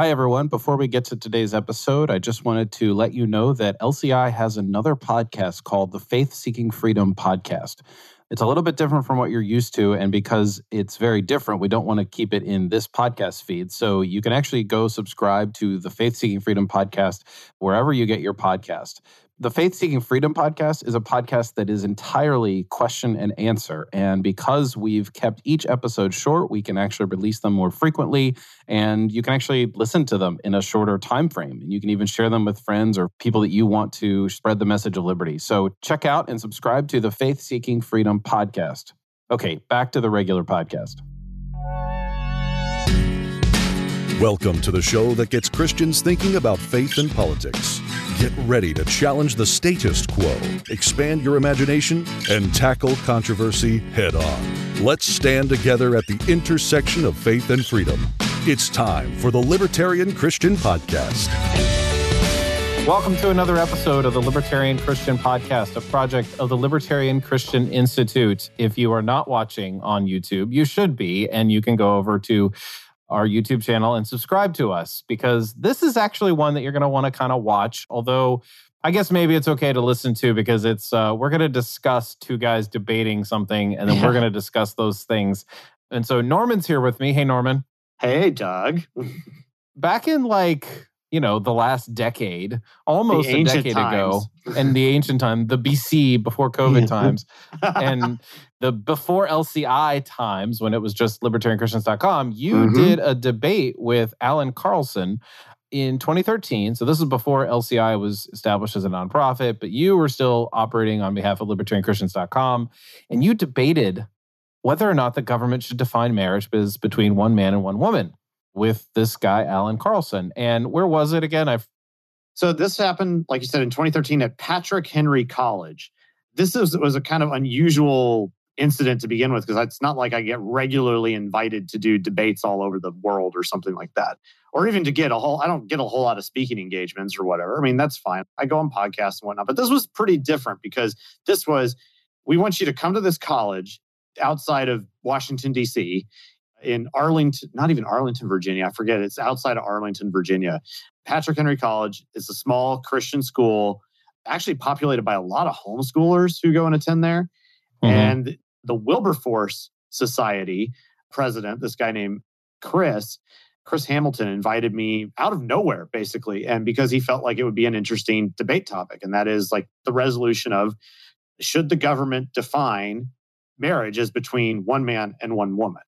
Hi, everyone. Before we get to today's episode, I just wanted to let you know that LCI has another podcast called the Faith Seeking Freedom Podcast. It's a little bit different from what you're used to. And because it's very different, we don't want to keep it in this podcast feed. So you can actually go subscribe to the Faith Seeking Freedom podcast wherever you get your podcast. The Faith Seeking Freedom podcast is a podcast that is entirely question and answer. And because we've kept each episode short, we can actually release them more frequently and you can actually listen to them in a shorter time frame. And you can even share them with friends or people that you want to spread the message of liberty. So check out and subscribe to the Faith Seeking Freedom podcast. Okay, back to the regular podcast. Welcome to the show that gets Christians thinking about faith and politics. Get ready to challenge the status quo, expand your imagination, and tackle controversy head on. Let's stand together at the intersection of faith and freedom. It's time for the Libertarian Christian Podcast. Welcome to another episode of the Libertarian Christian Podcast, a project of the Libertarian Christian Institute. If you are not watching on YouTube, you should be, and you can go over to our YouTube channel and subscribe to us because this is actually one that you're going to want to kind of watch. Although I guess maybe it's okay to listen to because it's uh, we're going to discuss two guys debating something and then yeah. we're going to discuss those things. And so Norman's here with me. Hey, Norman. Hey, Doug. Back in like you know the last decade almost a decade times. ago and the ancient time the bc before covid times and the before lci times when it was just libertarianchristians.com you mm-hmm. did a debate with alan carlson in 2013 so this is before lci was established as a nonprofit but you were still operating on behalf of libertarianchristians.com and you debated whether or not the government should define marriage as between one man and one woman with this guy Alan Carlson. And where was it again? I've so this happened, like you said, in 2013 at Patrick Henry College. This was, was a kind of unusual incident to begin with because it's not like I get regularly invited to do debates all over the world or something like that, or even to get a whole. I don't get a whole lot of speaking engagements or whatever. I mean, that's fine. I go on podcasts and whatnot, but this was pretty different because this was we want you to come to this college outside of Washington D.C in Arlington, not even Arlington, Virginia. I forget. It's outside of Arlington, Virginia. Patrick Henry College is a small Christian school, actually populated by a lot of homeschoolers who go and attend there. Mm-hmm. And the Wilberforce Society president, this guy named Chris, Chris Hamilton invited me out of nowhere, basically. And because he felt like it would be an interesting debate topic. And that is like the resolution of should the government define marriage as between one man and one woman?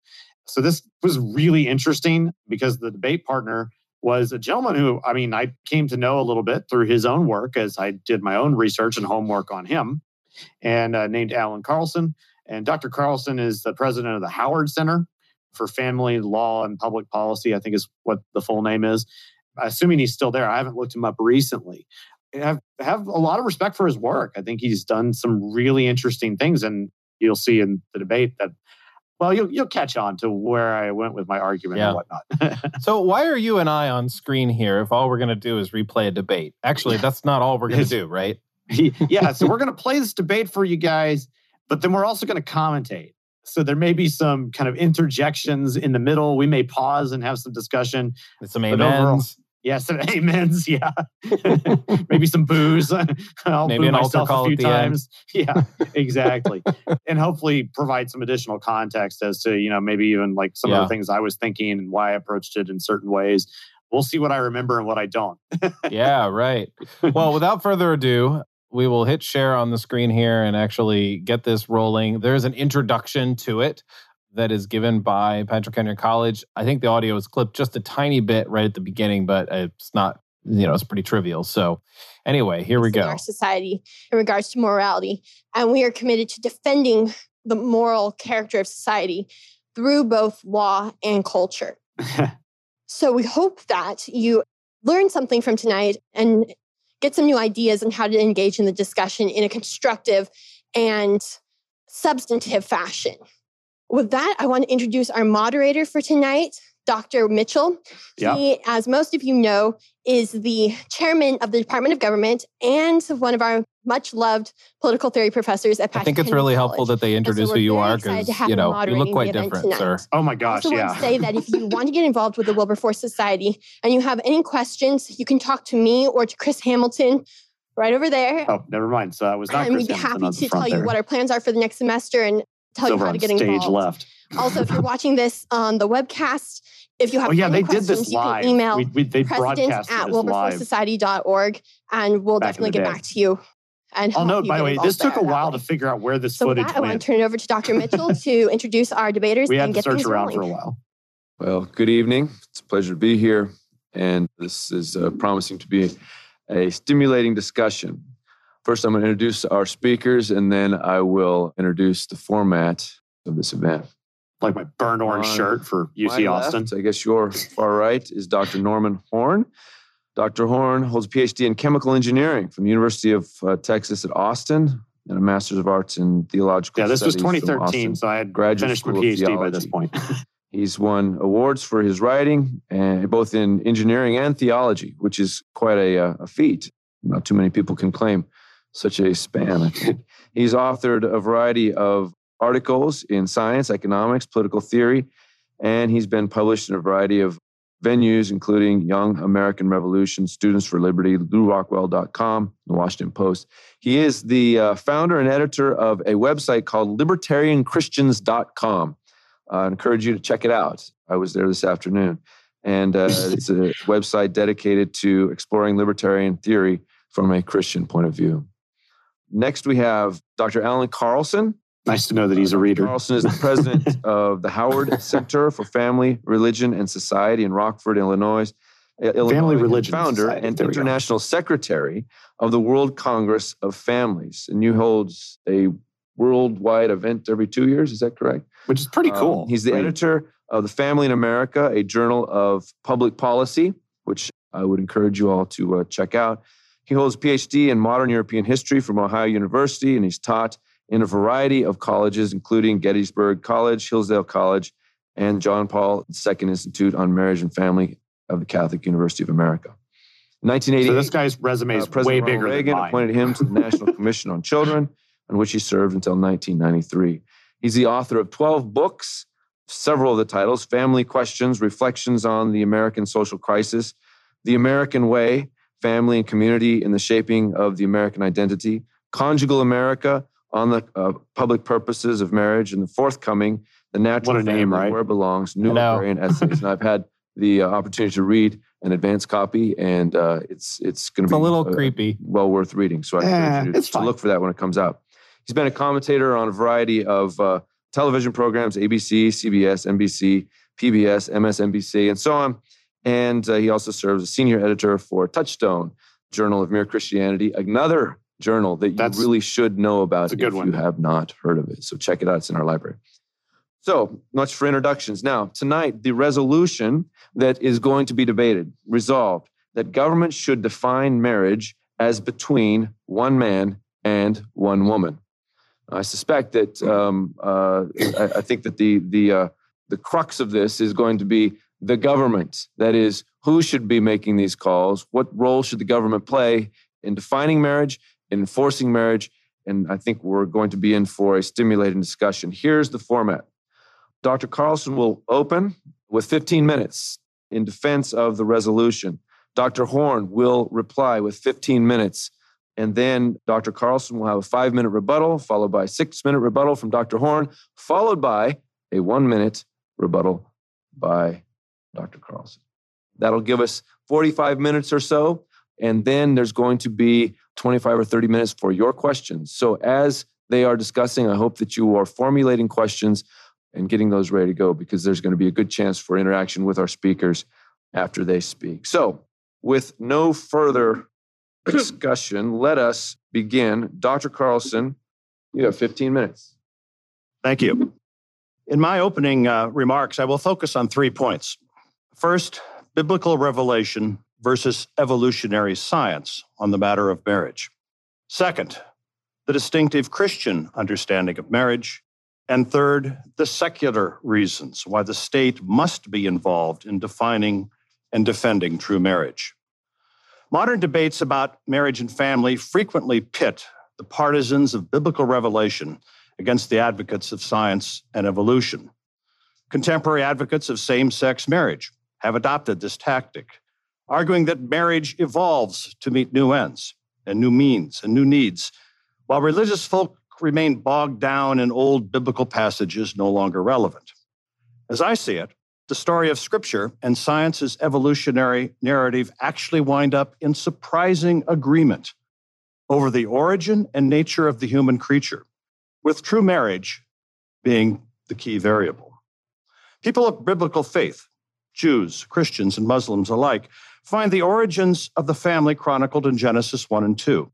So this was really interesting because the debate partner was a gentleman who, I mean, I came to know a little bit through his own work as I did my own research and homework on him, and uh, named Alan Carlson. And Dr. Carlson is the president of the Howard Center for Family Law and Public Policy, I think is what the full name is. Assuming he's still there, I haven't looked him up recently. I have, have a lot of respect for his work. I think he's done some really interesting things, and you'll see in the debate that well, you'll you'll catch on to where I went with my argument yeah. and whatnot. so why are you and I on screen here if all we're going to do is replay a debate? Actually, that's not all we're going to do, right? yeah. So we're going to play this debate for you guys, but then we're also going to commentate. So there may be some kind of interjections in the middle. We may pause and have some discussion. Some amens. Yes, yeah, amens. Yeah, maybe some booze. I'll maybe boo myself a few times. Yeah, exactly. and hopefully provide some additional context as to you know maybe even like some yeah. of the things I was thinking and why I approached it in certain ways. We'll see what I remember and what I don't. yeah, right. Well, without further ado, we will hit share on the screen here and actually get this rolling. There's an introduction to it that is given by Patrick Henry College. I think the audio is clipped just a tiny bit right at the beginning, but it's not, you know, it's pretty trivial. So, anyway, here we go. Our society in regards to morality, and we are committed to defending the moral character of society through both law and culture. so, we hope that you learn something from tonight and get some new ideas on how to engage in the discussion in a constructive and substantive fashion. With that, I want to introduce our moderator for tonight, Dr. Mitchell. Yeah. He, as most of you know, is the chairman of the Department of Government and one of our much loved political theory professors at I think it's Henry really College. helpful that they introduce we're who you are because you know you look quite different, tonight. sir. Oh my I gosh, also yeah. want to say that if you want to get involved with the Wilberforce Society and you have any questions, you can talk to me or to Chris Hamilton right over there. oh, never mind. So I was not and Chris we'd be Hamilton happy to front tell you what our plans are for the next semester and tell It's you over how to get stage involved. left. Also, if you're watching this on the webcast, if you have Oh yeah, any they did questions, this you live. can email we, we, they president broadcast at this wilberforcesociety.org and we'll Back definitely get day. back to you. And I'll help note, you by the get way, this took a while way. to figure out where this So with footage that, I want went. to turn it over to Dr. Mitchell to introduce our debaters We had and to get search things around rolling. for a while. Well, good evening. It's a pleasure to be here. And this is uh, promising to be a stimulating discussion. First, I'm going to introduce our speakers, and then I will introduce the format of this event. Like my burnt orange On shirt for UT Austin. left, I guess your far right, is Dr. Norman Horn. Dr. Horn holds a PhD in chemical engineering from the University of uh, Texas at Austin and a Master's of Arts in Theological Yeah, this was 2013, so I had Graduate finished my School PhD by this point. He's won awards for his writing, and both in engineering and theology, which is quite a, uh, a feat. Not too many people can claim such a span. He's authored a variety of articles in science, economics, political theory, and he's been published in a variety of venues, including Young American Revolution, Students for Liberty, LewRockwell.com, the Washington Post. He is the uh, founder and editor of a website called LibertarianChristians.com. I encourage you to check it out. I was there this afternoon. And uh, it's a website dedicated to exploring libertarian theory from a Christian point of view. Next, we have Dr. Alan Carlson. Nice to know that he's a reader. Carlson is the president of the Howard Center for Family, Religion, and Society in Rockford, Illinois. Illinois, and Religion founder Society. and There international secretary of the World Congress of Families, and you holds a worldwide event every two years. Is that correct? Which is pretty Um, cool. he's the mean, editor of The Family in America, a journal of public policy, which I would encourage you all to uh, check out. He holds a PhD in modern European history from Ohio University, and he's taught in a variety of colleges, including Gettysburg College, Hillsdale College, and John Paul II Institute on Marriage and Family of the Catholic University of America. In 1988, So this guy's resume is uh, President way Ronald bigger Reagan than mine. appointed him to the National Commission on Children, on which he served until 1993. He's the author of 12 books, several of the titles Family Questions, Reflections on the American Social Crisis, The American Way, Family and Community in the Shaping of the American Identity, Conjugal America, on the uh, public purposes of marriage, and the forthcoming, The Natural What a name, right? Where It Belongs, New. Librarian Essays. and I've had the uh, opportunity to read an advanced copy, and uh, it's it's going to be a little uh, creepy. well worth reading. So I Eh, encourage you to, fine. look for that when it comes out. He's been a commentator on a variety of uh, television programs ABC, CBS, NBC, PBS, MSNBC, and so on. And uh, he also serves as senior editor for Touchstone, Journal of Mere Christianity, another journal that you That's- really should know about if one. you have not heard of it. So check it out. It's in our library. So much for introductions. Now, tonight, the resolution that is going to be debated, resolved, that government should define marriage as between one man and one woman. I suspect that um, uh, I, I think that the the uh, the crux of this is going to be the government. That is, who should be making these calls? What role should the government play in defining marriage, enforcing marriage? And I think we're going to be in for a stimulating discussion. Here's the format. Dr. Carlson will open with 15 minutes in defense of the resolution. Dr. Horn will reply with 15 minutes. And then Dr. Carlson will have a five minute rebuttal, followed by a six minute rebuttal from Dr. Horn, followed by a one minute rebuttal by Dr. Carlson. That'll give us 45 minutes or so. And then there's going to be 25 or 30 minutes for your questions. So as they are discussing, I hope that you are formulating questions and getting those ready to go because there's going to be a good chance for interaction with our speakers after they speak. So, with no further discussion, let us begin. Dr. Carlson, you have 15 minutes. Thank you. In my opening uh, remarks, I will focus on three points. First, biblical revelation versus evolutionary science on the matter of marriage. Second, the distinctive Christian understanding of marriage. And third, the secular reasons why the state must be involved in defining and defending true marriage. Modern debates about marriage and family frequently pit the partisans of biblical revelation against the advocates of science and evolution. Contemporary advocates of same sex marriage have adopted this tactic, arguing that marriage evolves to meet new ends and new means and new needs, while religious folk remain bogged down in old biblical passages no longer relevant. As I see it, the story of Scripture and science's evolutionary narrative actually wind up in surprising agreement over the origin and nature of the human creature, with true marriage being the key variable. People of biblical faith, Jews, Christians, and Muslims alike, find the origins of the family chronicled in Genesis 1 and 2.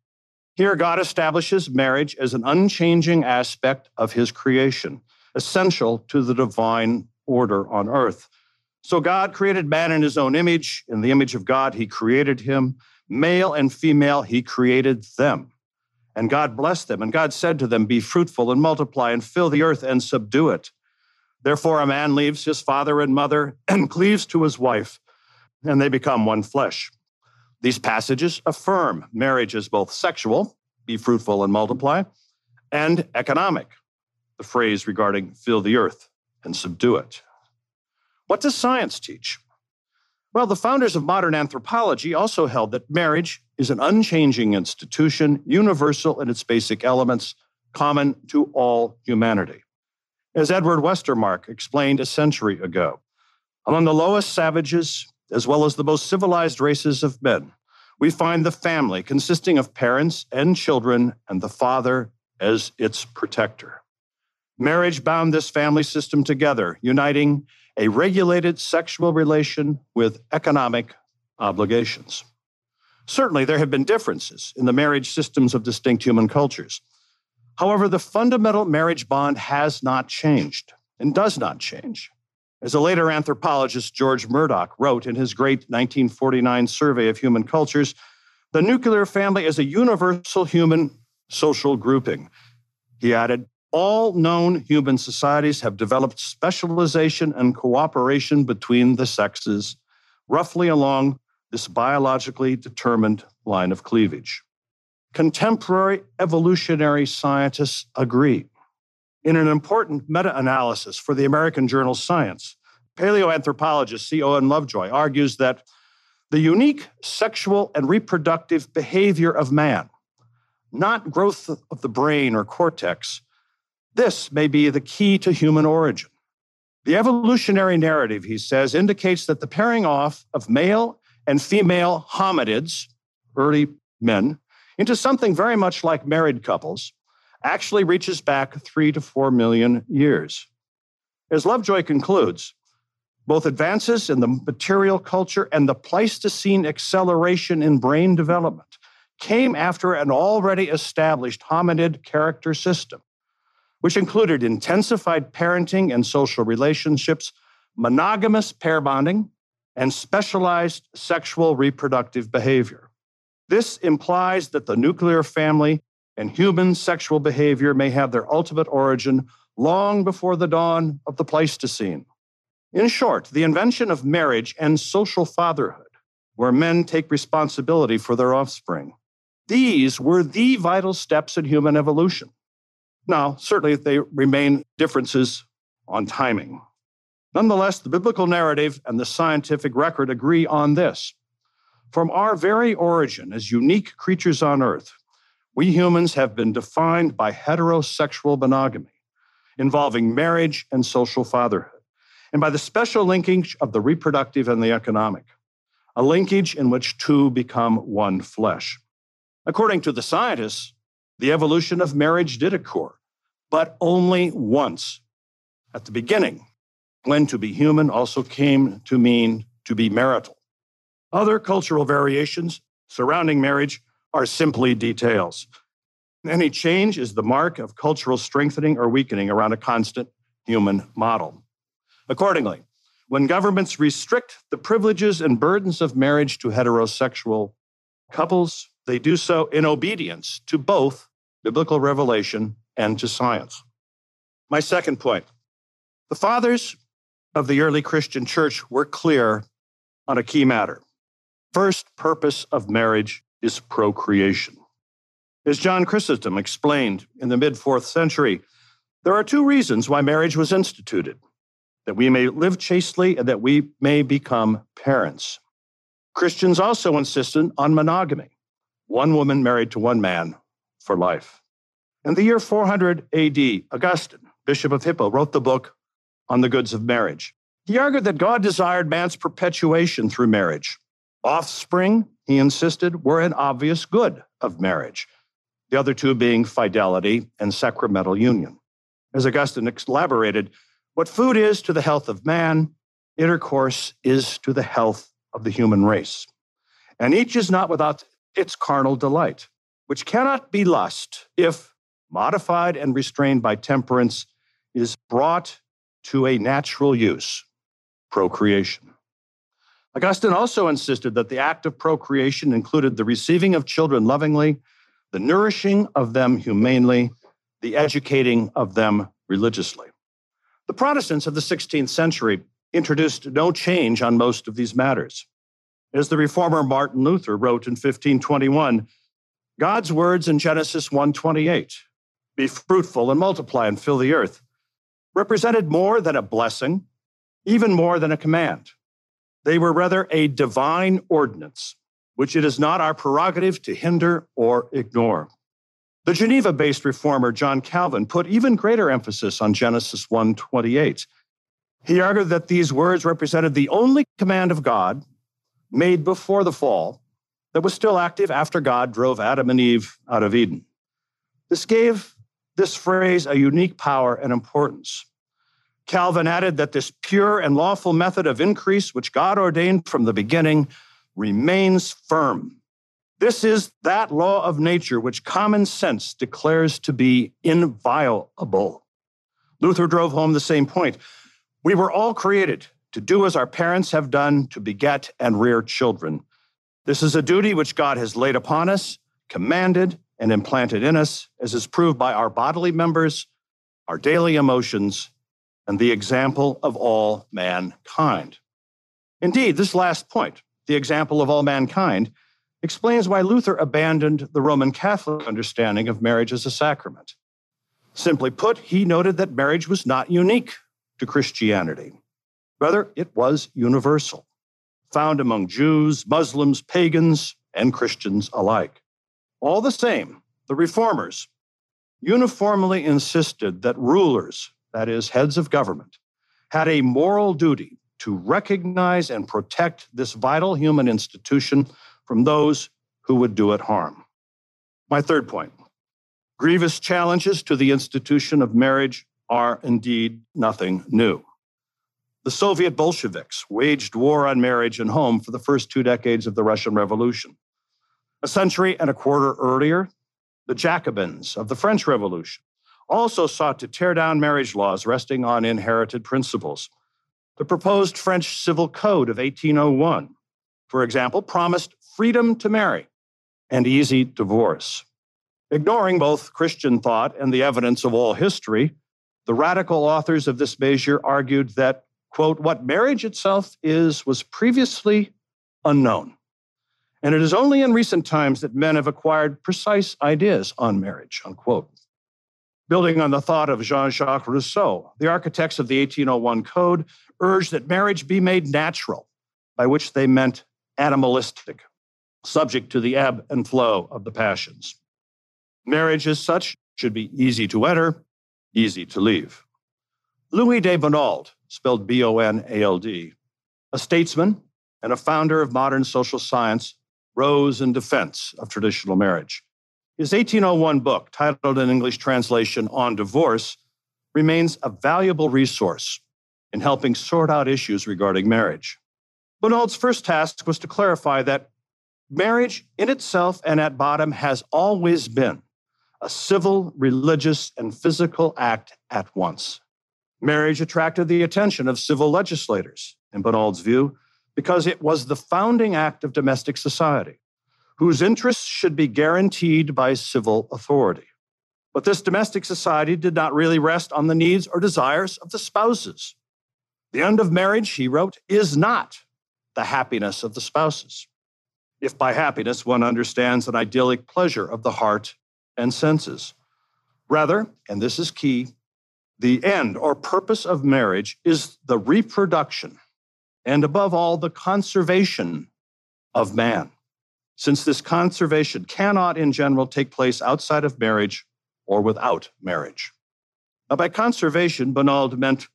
Here, God establishes marriage as an unchanging aspect of his creation, essential to the divine order on earth. So God created man in his own image. In the image of God, he created him. Male and female, he created them. And God blessed them. And God said to them, Be fruitful and multiply and fill the earth and subdue it. Therefore, a man leaves his father and mother and cleaves to his wife, and they become one flesh. These passages affirm marriage as both sexual, be fruitful and multiply, and economic, the phrase regarding fill the earth and subdue it. What does science teach? Well, the founders of modern anthropology also held that marriage is an unchanging institution, universal in its basic elements, common to all humanity. As Edward Westermarck explained a century ago, among the lowest savages, as well as the most civilized races of men, we find the family consisting of parents and children, and the father as its protector. Marriage bound this family system together, uniting a regulated sexual relation with economic obligations. Certainly, there have been differences in the marriage systems of distinct human cultures. However, the fundamental marriage bond has not changed and does not change. As a later anthropologist, George Murdock, wrote in his great 1949 survey of human cultures, the nuclear family is a universal human social grouping. He added, all known human societies have developed specialization and cooperation between the sexes, roughly along this biologically determined line of cleavage. Contemporary evolutionary scientists agree. In an important meta analysis for the American journal Science, paleoanthropologist C. Owen Lovejoy argues that the unique sexual and reproductive behavior of man, not growth of the brain or cortex, this may be the key to human origin. The evolutionary narrative, he says, indicates that the pairing off of male and female hominids, early men, into something very much like married couples actually reaches back three to four million years. As Lovejoy concludes, both advances in the material culture and the Pleistocene acceleration in brain development came after an already established hominid character system which included intensified parenting and social relationships, monogamous pair bonding, and specialized sexual reproductive behavior. This implies that the nuclear family and human sexual behavior may have their ultimate origin long before the dawn of the Pleistocene. In short, the invention of marriage and social fatherhood, where men take responsibility for their offspring. These were the vital steps in human evolution. Now, certainly they remain differences on timing. Nonetheless, the biblical narrative and the scientific record agree on this. From our very origin as unique creatures on earth, we humans have been defined by heterosexual monogamy, involving marriage and social fatherhood, and by the special linkage of the reproductive and the economic, a linkage in which two become one flesh. According to the scientists, the evolution of marriage did occur, but only once at the beginning, when to be human also came to mean to be marital. Other cultural variations surrounding marriage are simply details. Any change is the mark of cultural strengthening or weakening around a constant human model. Accordingly, when governments restrict the privileges and burdens of marriage to heterosexual couples, they do so in obedience to both biblical revelation and to science. My second point the fathers of the early Christian church were clear on a key matter. First purpose of marriage is procreation. As John Chrysostom explained in the mid fourth century, there are two reasons why marriage was instituted that we may live chastely and that we may become parents. Christians also insisted on monogamy one woman married to one man for life. In the year 400 AD, Augustine, Bishop of Hippo, wrote the book on the goods of marriage. He argued that God desired man's perpetuation through marriage. Offspring, he insisted, were an obvious good of marriage, the other two being fidelity and sacramental union. As Augustine elaborated, what food is to the health of man, intercourse is to the health of the human race. And each is not without its carnal delight, which cannot be lust if, modified and restrained by temperance, is brought to a natural use, procreation. Augustine also insisted that the act of procreation included the receiving of children lovingly, the nourishing of them humanely, the educating of them religiously. The Protestants of the 16th century introduced no change on most of these matters. As the reformer Martin Luther wrote in 1521, God's words in Genesis 1:28, be fruitful and multiply and fill the earth, represented more than a blessing, even more than a command. They were rather a divine ordinance, which it is not our prerogative to hinder or ignore. The Geneva-based reformer John Calvin put even greater emphasis on Genesis 1:28. He argued that these words represented the only command of God made before the fall that was still active after God drove Adam and Eve out of Eden. This gave this phrase a unique power and importance. Calvin added that this pure and lawful method of increase, which God ordained from the beginning, remains firm. This is that law of nature which common sense declares to be inviolable. Luther drove home the same point. We were all created to do as our parents have done to beget and rear children. This is a duty which God has laid upon us, commanded, and implanted in us, as is proved by our bodily members, our daily emotions, and the example of all mankind. Indeed, this last point, the example of all mankind, explains why Luther abandoned the Roman Catholic understanding of marriage as a sacrament. Simply put, he noted that marriage was not unique to Christianity. Rather, it was universal, found among Jews, Muslims, pagans, and Christians alike. All the same, the reformers uniformly insisted that rulers, that is, heads of government, had a moral duty to recognize and protect this vital human institution from those who would do it harm. My third point grievous challenges to the institution of marriage are indeed nothing new. The Soviet Bolsheviks waged war on marriage and home for the first two decades of the Russian Revolution. A century and a quarter earlier, the Jacobins of the French Revolution also sought to tear down marriage laws resting on inherited principles. The proposed French Civil Code of 1801, for example, promised freedom to marry and easy divorce. Ignoring both Christian thought and the evidence of all history, the radical authors of this measure argued that, quote, what marriage itself is was previously unknown. And it is only in recent times that men have acquired precise ideas on marriage, unquote. Building on the thought of Jean Jacques Rousseau, the architects of the 1801 Code urged that marriage be made natural, by which they meant animalistic, subject to the ebb and flow of the passions. Marriage, as such, should be easy to enter, easy to leave. Louis de Bonald, spelled B O N A L D, a statesman and a founder of modern social science, rose in defense of traditional marriage. His 1801 book, titled in English translation On Divorce, remains a valuable resource in helping sort out issues regarding marriage. Bonald's first task was to clarify that marriage in itself and at bottom has always been a civil, religious, and physical act at once. Marriage attracted the attention of civil legislators, in Bonald's view, because it was the founding act of domestic society, whose interests should be guaranteed by civil authority. But this domestic society did not really rest on the needs or desires of the spouses. The end of marriage, he wrote, is not the happiness of the spouses. If by happiness one understands an idyllic pleasure of the heart and senses. Rather, and this is key, the end or purpose of marriage is the reproduction and, above all, the conservation of man. Since this conservation cannot, in general, take place outside of marriage or without marriage. Now, by conservation, Bonald meant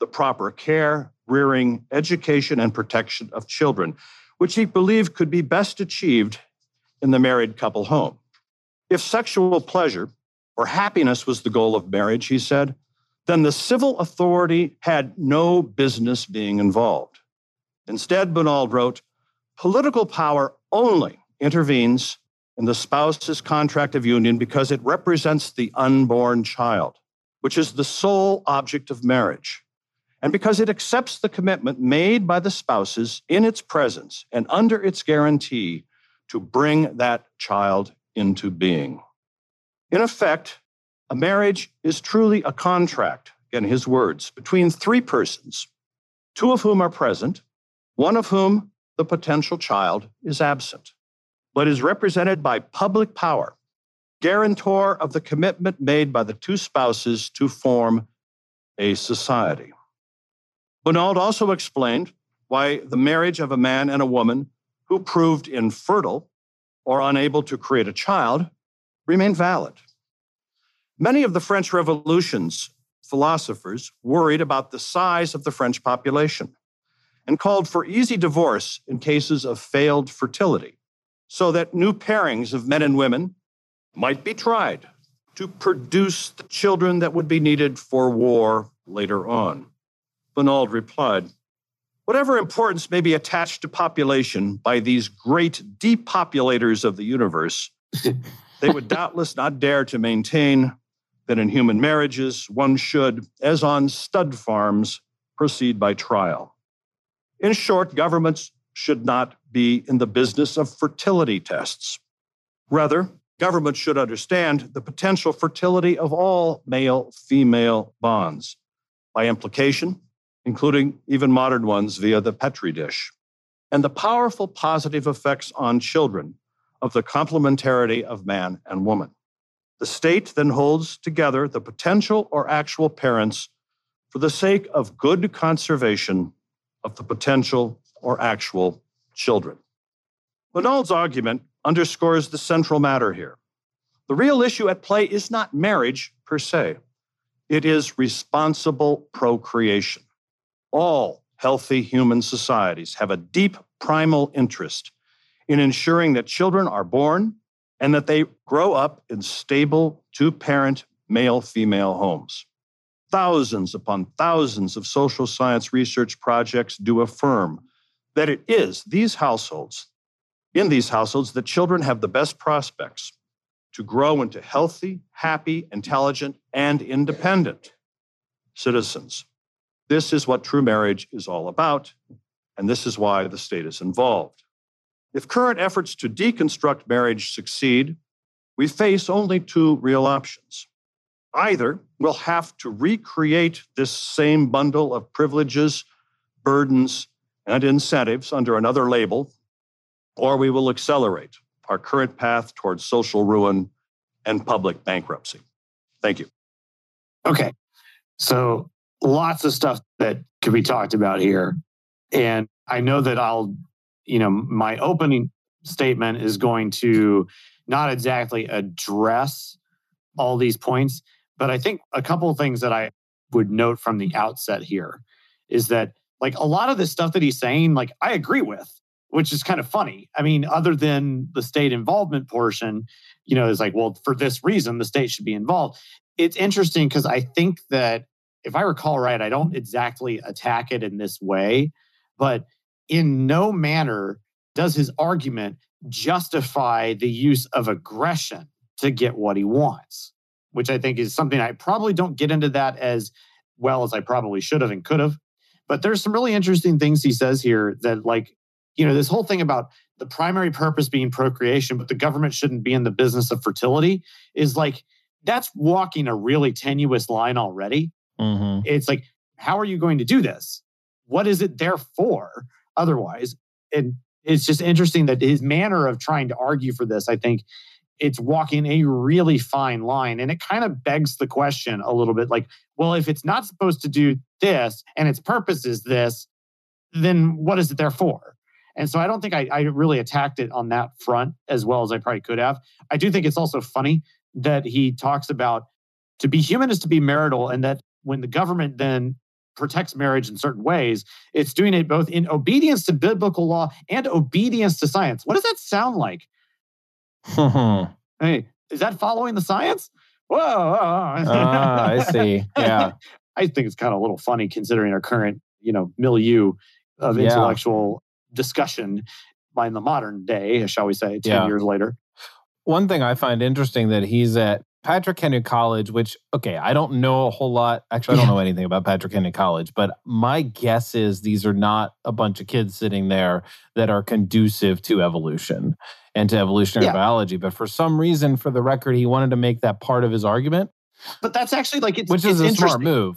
the proper care, rearing, education, and protection of children, which he believed could be best achieved in the married couple home. If sexual pleasure or happiness was the goal of marriage, he said, then the civil authority had no business being involved. Instead, Bonald wrote, political power only intervenes in the spouse's contract of union because it represents the unborn child, which is the sole object of marriage, and because it accepts the commitment made by the spouses in its presence and under its guarantee to bring that child into being. In effect, a marriage is truly a contract, in his words, between three persons, two of whom are present, one of whom, the potential child, is absent, but is represented by public power, guarantor of the commitment made by the two spouses to form a society. Bonald also explained why the marriage of a man and a woman who proved infertile or unable to create a child remained valid. Many of the French Revolution's philosophers worried about the size of the French population and called for easy divorce in cases of failed fertility, so that new pairings of men and women might be tried to produce the children that would be needed for war later on. Bonald replied, Whatever importance may be attached to population by these great depopulators of the universe, they would doubtless not dare to maintain that in human marriages, one should, as on stud farms, proceed by trial. In short, governments should not be in the business of fertility tests. Rather, governments should understand the potential fertility of all male female bonds, by implication, including even modern ones via the Petri dish, and the powerful positive effects on children of the complementarity of man and woman. The state then holds together the potential or actual parents for the sake of good conservation of the potential or actual children. Bonald's argument underscores the central matter here. The real issue at play is not marriage per se, it is responsible procreation. All healthy human societies have a deep primal interest in ensuring that children are born and that they grow up in stable two parent male female homes. Thousands upon thousands of social science research projects do affirm that it is these households, in these households, that children have the best prospects to grow into healthy, happy, intelligent, and independent citizens. This is what true marriage is all about, and this is why the state is involved. If current efforts to deconstruct marriage succeed, we face only two real options. Either we'll have to recreate this same bundle of privileges, burdens, and incentives under another label, or we will accelerate our current path towards social ruin and public bankruptcy. Thank you. Okay. So lots of stuff that could be talked about here. And I know that I'll you know, my opening statement is going to not exactly address all these points, but I think a couple of things that I would note from the outset here is that like a lot of the stuff that he's saying, like I agree with, which is kind of funny. I mean, other than the state involvement portion, you know, is like, well, for this reason, the state should be involved. It's interesting because I think that if I recall right, I don't exactly attack it in this way, but in no manner does his argument justify the use of aggression to get what he wants, which I think is something I probably don't get into that as well as I probably should have and could have. But there's some really interesting things he says here that, like, you know, this whole thing about the primary purpose being procreation, but the government shouldn't be in the business of fertility is like, that's walking a really tenuous line already. Mm-hmm. It's like, how are you going to do this? What is it there for otherwise? And it's just interesting that his manner of trying to argue for this, I think it's walking a really fine line. And it kind of begs the question a little bit like, well, if it's not supposed to do this and its purpose is this, then what is it there for? And so I don't think I, I really attacked it on that front as well as I probably could have. I do think it's also funny that he talks about to be human is to be marital, and that when the government then protects marriage in certain ways, it's doing it both in obedience to biblical law and obedience to science. What does that sound like? hey, is that following the science? Whoa. ah, I see. Yeah. I think it's kind of a little funny considering our current, you know, milieu of Yeah. intellectual discussion by in the modern day, shall we say, 10 Yeah. years later. One thing I find interesting that he's at Patrick Henry College, which, okay, I don't know a whole lot. Actually, I don't know anything about Patrick Henry College, but my guess is these are not a bunch of kids sitting there that are conducive to evolution and to evolutionary Yeah. biology. But for some reason, for the record, he wanted to make that part of his argument, But that's actually like, it's, which it's is a smart interesting. move.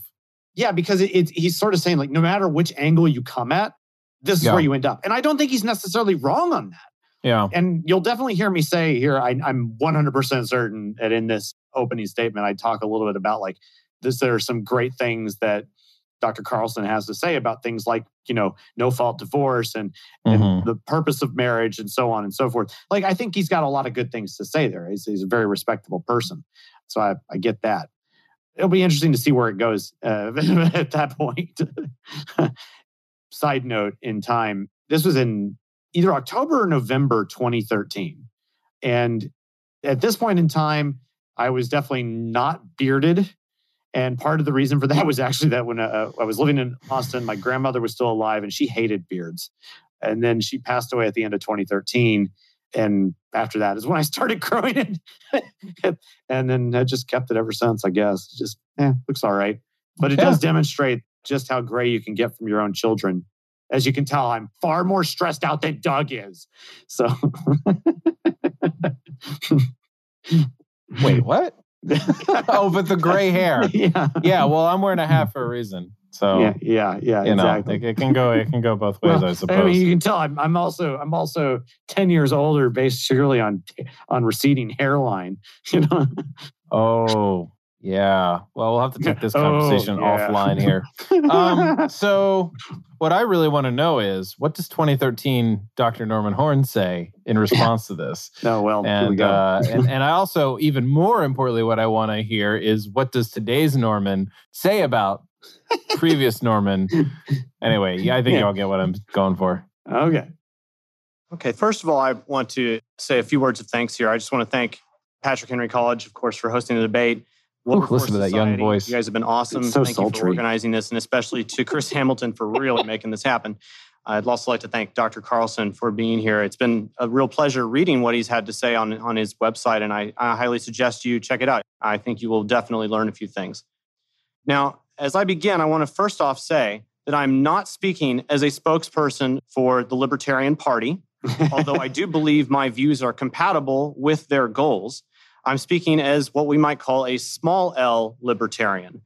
Yeah, because it, it's he's sort of saying like no matter which angle you come at, this is Yeah. where you end up. And I don't think he's necessarily wrong on that. Yeah. And you'll definitely hear me say here, I, I'm 100% certain that in this opening statement, I talk a little bit about like this. There are some great things that Dr. Carlson has to say about things like you know no fault divorce and and Mhm. the purpose of marriage and so on and so forth. Like I think he's got a lot of good things to say there. He's, he's a very respectable person, so I, I get that. It'll be interesting to see where it goes uh, at that point. Side note in time, this was in either October or November 2013, and at this point in time, I was definitely not bearded. And part of the reason for that was actually that when uh, I was living in Austin, my grandmother was still alive and she hated beards. And then she passed away at the end of 2013. And after that is when I started growing it. and then I just kept it ever since, I guess. It just eh, looks all right. But it does demonstrate just how gray you can get from your own children. As you can tell, I'm far more stressed out than Doug is. So Wait, what? oh, but the gray hair. yeah. Yeah. Well, I'm wearing a hat for a reason. So, Yeah, yeah, yeah, you know, exactly. it, it can go, it can go both ways, Well, I I suppose. mean, you can tell I'm, I'm also I'm also ten years older, based purely on on receding hairline. You know, Oh, yeah. Well, we'll have to take this Oh, conversation yeah. offline here. Um, so, what I really want to know is what does 2013 Dr. Norman Horn say in response to this? no, well, here we uh, and and I also, even more importantly, what I want to hear is what does today's Norman say about previous Norman? Anyway, yeah, I think Yeah. y'all get what I'm going for. okay, Okay, first of all, I want to say a few words of thanks here. I just want to thank Patrick Henry College, of course, for hosting the debate. Wilberforce listen to that young voice. You guys have been awesome. It's so thank you sultry. for organizing this, and especially to Chris Hamilton for really making this happen. I'd also like to thank Dr. Carlson for being here. It's been a real pleasure reading what he's had to say on, on his website, and I, I highly suggest you check it out. I think you will definitely learn a few things. Now, as I begin, I want to first off say that I'm not speaking as a spokesperson for the Libertarian Party although I do believe my views are compatible with their goals. I'm speaking as what we might call a small L libertarian.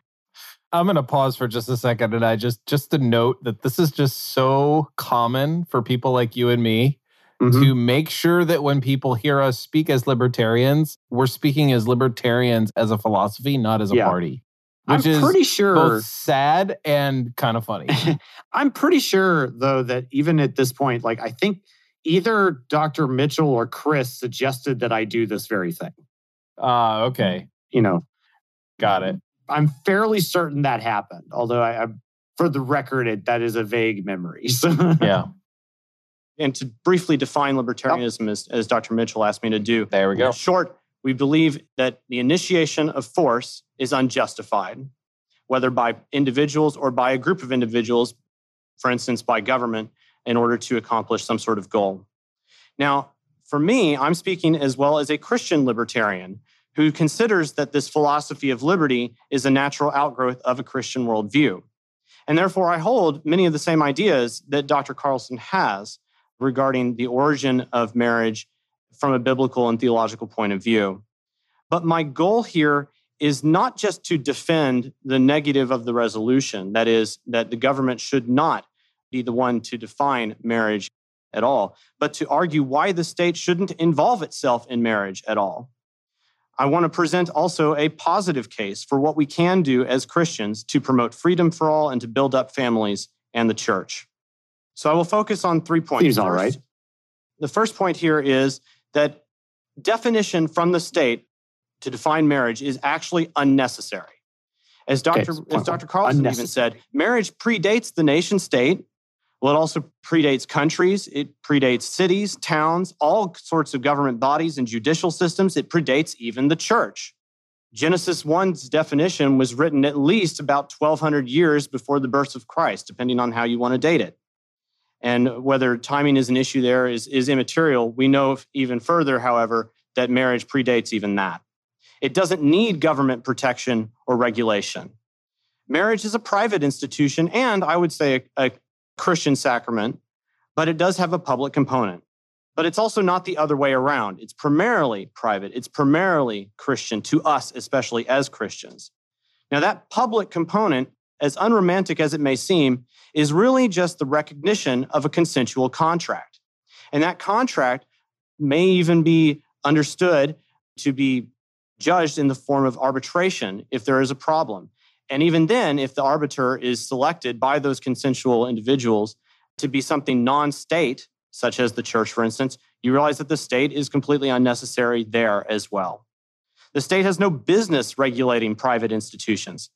I'm going to pause for just a second and I just just to note that this is just so common for people like you and me Mhm. to make sure that when people hear us speak as libertarians, we're speaking as libertarians as a philosophy, not as a Yeah. party. I'm Which is pretty sure. both sad and kind of funny. I'm pretty sure though that even at this point, like I think either Dr. Mitchell or Chris suggested that I do this very thing. Ah, okay. You know, Got it. I'm fairly certain that happened. Although I, I for the record, it, that is a vague memory. So Yeah. And to briefly define libertarianism, as, as Dr. Mitchell asked me to do, There we go. Short, we believe that the initiation of force is unjustified, whether by individuals or by a group of individuals, for instance, by government, in order to accomplish some sort of goal. Now, for me, I'm speaking as well as a Christian libertarian who considers that this philosophy of liberty is a natural outgrowth of a Christian worldview. And therefore, I hold many of the same ideas that Dr. Carlson has regarding the origin of marriage from a biblical and theological point of view. But my goal here is not just to defend the negative of the resolution, that is, that the government should not be the one to define marriage at all, but to argue why the state shouldn't involve itself in marriage at all. I want to present also a positive case for what we can do as Christians to promote freedom for all and to build up families and the church. So I will focus on three points. Seems all right. The first point here is that definition from the state to define marriage is actually unnecessary. As Dr. Okay, as Dr. Carlson even said, marriage predates the nation state. Well, it also predates countries, it predates cities, towns, all sorts of government bodies and judicial systems. It predates even the church. Genesis 1's definition was written at least about 1200 years before the birth of Christ, depending on how you want to date it. And whether timing is an issue there is, is immaterial. We know even further, however, that marriage predates even that. It doesn't need government protection or regulation. Marriage is a private institution and I would say a, a Christian sacrament, but it does have a public component. But it's also not the other way around. It's primarily private, it's primarily Christian to us, especially as Christians. Now, that public component, as unromantic as it may seem, is really just the recognition of a consensual contract. And that contract may even be understood to be judged in the form of arbitration if there is a problem. And even then, if the arbiter is selected by those consensual individuals to be something non state, such as the church, for instance, you realize that the state is completely unnecessary there as well. The state has no business regulating private institutions.